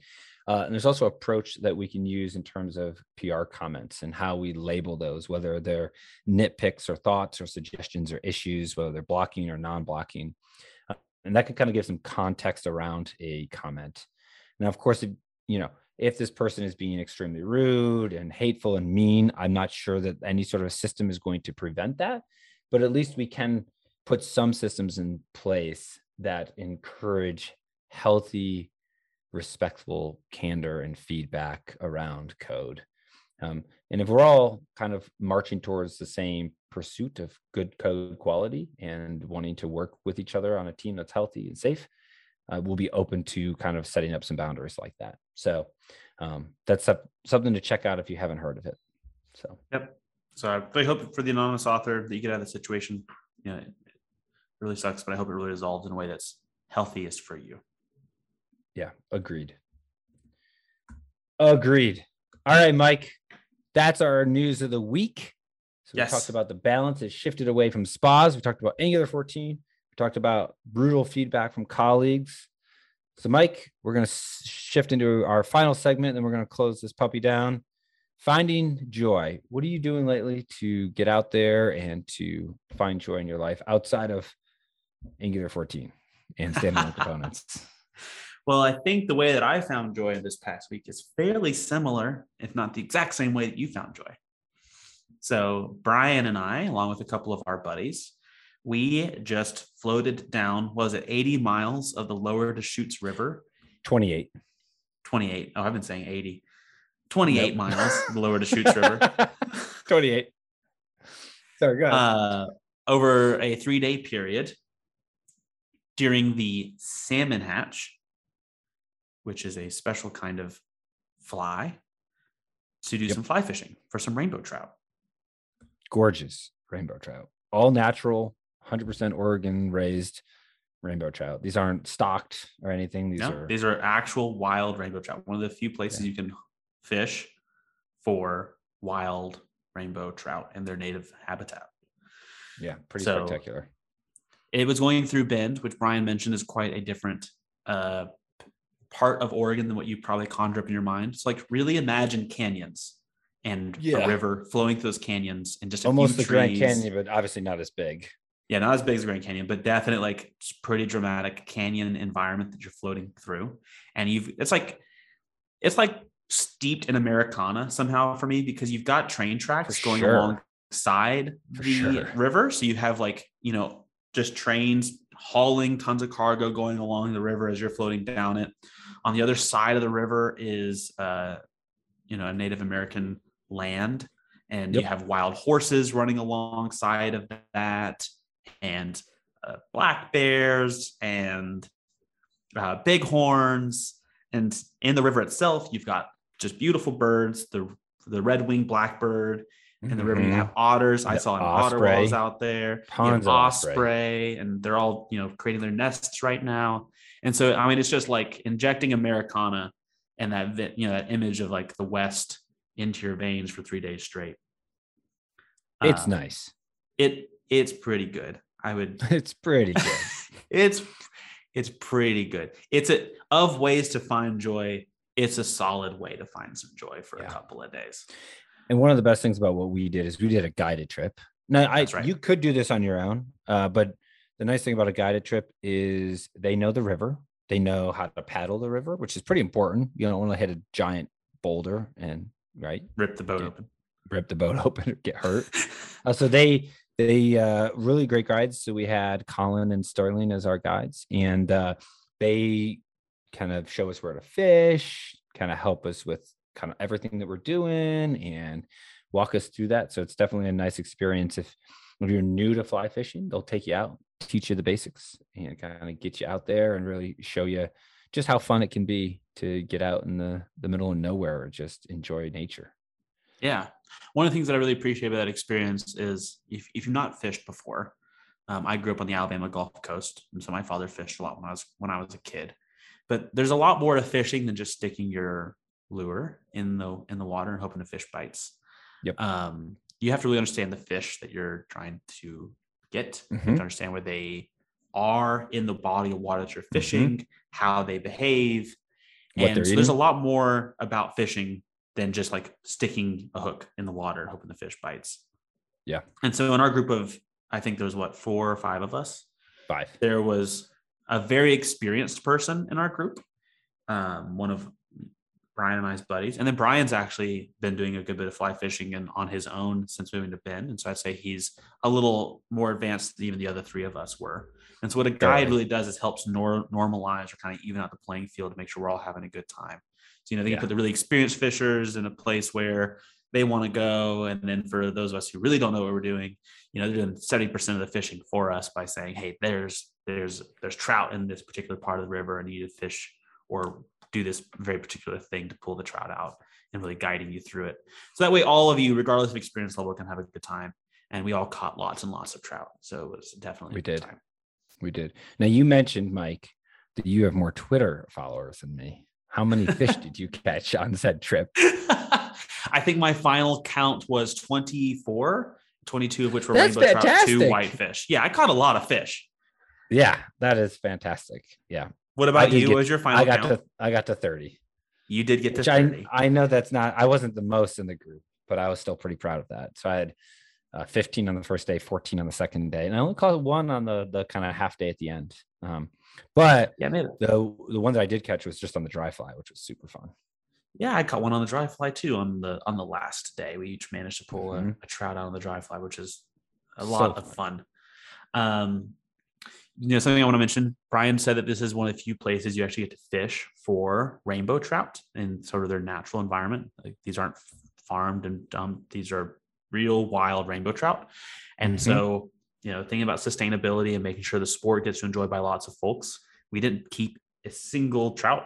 Uh, and there's also approach that we can use in terms of PR comments and how we label those, whether they're nitpicks or thoughts or suggestions or issues, whether they're blocking or non-blocking. Uh, and that can kind of give some context around a comment. Now, of course, you know, if this person is being extremely rude and hateful and mean, I'm not sure that any sort of system is going to prevent that, but at least we can put some systems in place that encourage healthy respectful candor and feedback around code. Um, and if we're all kind of marching towards the same pursuit of good code quality and wanting to work with each other on a team that's healthy and safe, uh, we'll be open to kind of setting up some boundaries like that. So um, that's a, something to check out if you haven't heard of it. So, yep. So I really hope for the anonymous author that you get out of the situation. You know, it really sucks, but I hope it really resolves in a way that's healthiest for you. Yeah, agreed. Agreed. All right, Mike. That's our news of the week. So yes. we talked about the balance. has shifted away from SPAs. We talked about Angular 14. We talked about brutal feedback from colleagues. So, Mike, we're going to shift into our final segment, and we're going to close this puppy down. Finding joy. What are you doing lately to get out there and to find joy in your life outside of Angular 14 and standalone components. Well, I think the way that I found joy this past week is fairly similar, if not the exact same way that you found joy. So, Brian and I, along with a couple of our buddies, we just floated down, was it 80 miles of the lower Deschutes River? 28. 28. Oh, I've been saying 80. 28 nope. miles the lower Deschutes River. 28. Sorry, go ahead. Uh, over a three day period during the salmon hatch, which is a special kind of fly, to do yep. some fly fishing for some rainbow trout. Gorgeous rainbow trout, all natural, 100% Oregon raised rainbow trout. These aren't stocked or anything. These no, are these are actual wild rainbow trout. One of the few places yeah. you can fish for wild rainbow trout in their native habitat. Yeah, pretty so, spectacular. It was going through Bend, which Brian mentioned is quite a different uh, part of Oregon than what you probably conjure up in your mind. It's like really imagine canyons and yeah. a river flowing through those canyons and just almost the trees. Grand Canyon, but obviously not as big. Yeah, not as big as Grand Canyon, but definitely like pretty dramatic canyon environment that you're floating through. And you've it's like it's like steeped in Americana somehow for me because you've got train tracks for going sure. alongside for the sure. river. So you have like, you know, just trains hauling tons of cargo going along the river as you're floating down it. On the other side of the river is, uh, you know, a Native American land, and yep. you have wild horses running alongside of that, and uh, black bears and uh, bighorns. And in the river itself, you've got just beautiful birds, the the red winged blackbird in the river. You mm-hmm. have otters. I saw an osprey. otter was out there. Tons osprey, osprey, and they're all you know creating their nests right now. And so, I mean, it's just like injecting Americana and that you know that image of like the West into your veins for three days straight. It's um, nice. It it's pretty good. I would. It's pretty good. it's it's pretty good. It's a of ways to find joy. It's a solid way to find some joy for yeah. a couple of days. And one of the best things about what we did is we did a guided trip. Now, I right. you could do this on your own, uh, but the nice thing about a guided trip is they know the river. They know how to paddle the river, which is pretty important. You don't want to hit a giant boulder and right rip the boat get, open, rip the boat open, get hurt. uh, so they they uh, really great guides. So we had Colin and Sterling as our guides, and uh, they kind of show us where to fish, kind of help us with kind of everything that we're doing and walk us through that. So it's definitely a nice experience. If if you're new to fly fishing, they'll take you out, teach you the basics, and kind of get you out there and really show you just how fun it can be to get out in the the middle of nowhere or just enjoy nature. Yeah, one of the things that I really appreciate about that experience is if if you've not fished before, um, I grew up on the Alabama Gulf Coast, and so my father fished a lot when I was when I was a kid. But there's a lot more to fishing than just sticking your lure in the in the water and hoping to fish bites. Yep. Um, you have to really understand the fish that you're trying to get. Mm-hmm. to understand where they are in the body of water that you're mm-hmm. fishing, mm-hmm. how they behave. What and so there's a lot more about fishing than just like sticking a hook in the water, hoping the fish bites. Yeah. And so in our group of, I think there's what, four or five of us? Five. There was a very experienced person in our group. Um, one of Brian and I's buddies. And then Brian's actually been doing a good bit of fly fishing and on his own since moving to Bend. And so I'd say he's a little more advanced than even the other three of us were. And so what a guide really does is helps nor- normalize or kind of even out the playing field to make sure we're all having a good time. So, you know, they yeah. put the really experienced fishers in a place where they want to go. And then for those of us who really don't know what we're doing, you know, they're doing 70% of the fishing for us by saying, Hey, there's, there's, there's trout in this particular part of the river and you need to fish or do this very particular thing to pull the trout out and really guiding you through it. So that way, all of you, regardless of experience level, can have a good time. And we all caught lots and lots of trout. So it was definitely we did. Time. We did. Now you mentioned Mike that you have more Twitter followers than me. How many fish did you catch on said trip? I think my final count was 24, 22 of which were That's rainbow fantastic. trout, two whitefish. Yeah, I caught a lot of fish. Yeah, that is fantastic. Yeah. What about you? Get, what was your final I got count? to I got to 30. You did get to 30. I, I know that's not I wasn't the most in the group, but I was still pretty proud of that. So I had uh, 15 on the first day, 14 on the second day, and I only caught one on the the kind of half day at the end. Um, but yeah, maybe. the the one that I did catch was just on the dry fly, which was super fun. Yeah, I caught one on the dry fly too on the on the last day. We each managed to pull mm-hmm. a, a, trout out on the dry fly, which is a lot so of fun. Um, you know, something I want to mention. Brian said that this is one of the few places you actually get to fish for rainbow trout in sort of their natural environment. Like these aren't farmed and dumped; these are real wild rainbow trout. And mm-hmm. so, you know, thinking about sustainability and making sure the sport gets enjoyed by lots of folks, we didn't keep a single trout.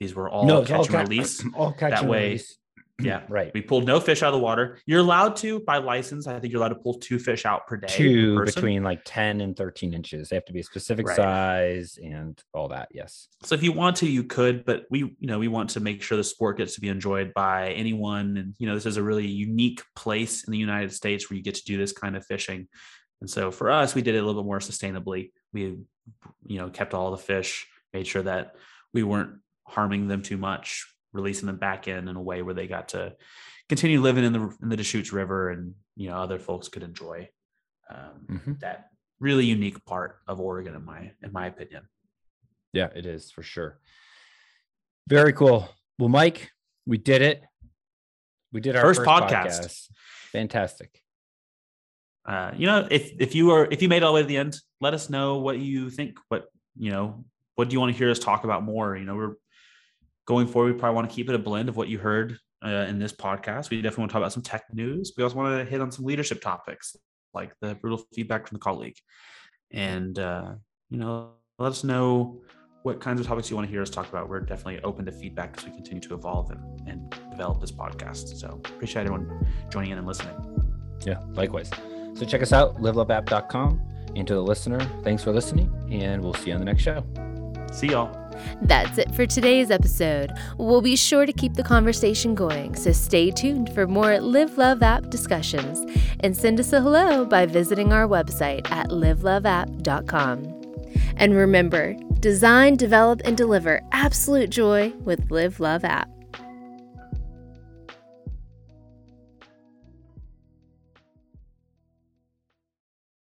These were all no, catch all and ca- release. All catch that way, release. Yeah, right. We pulled no fish out of the water. You're allowed to, by license, I think you're allowed to pull two fish out per day. Two per between like 10 and 13 inches. They have to be a specific right. size and all that. Yes. So if you want to, you could, but we, you know, we want to make sure the sport gets to be enjoyed by anyone. And, you know, this is a really unique place in the United States where you get to do this kind of fishing. And so for us, we did it a little bit more sustainably. We, you know, kept all the fish, made sure that we weren't harming them too much releasing them back in in a way where they got to continue living in the in the Deschutes River, and you know other folks could enjoy um, mm-hmm. that really unique part of Oregon, in my in my opinion. Yeah, it is for sure. Very cool. Well, Mike, we did it. We did our first, first podcast. podcast. Fantastic. Uh, you know, if if you are if you made it all the way to the end, let us know what you think. What you know, what do you want to hear us talk about more? You know, we're going forward, we probably want to keep it a blend of what you heard uh, in this podcast. We definitely want to talk about some tech news. We also want to hit on some leadership topics like the brutal feedback from the colleague. And, uh, you know, let us know what kinds of topics you want to hear us talk about. We're definitely open to feedback as we continue to evolve and, and develop this podcast. So appreciate everyone joining in and listening. Yeah, likewise. So check us out, liveloveapp.com. And to the listener, thanks for listening, and we'll see you on the next show. See y'all. That's it for today's episode. We'll be sure to keep the conversation going, so stay tuned for more Live Love App discussions and send us a hello by visiting our website at liveloveapp.com. And remember, design, develop, and deliver absolute joy with Live Love App.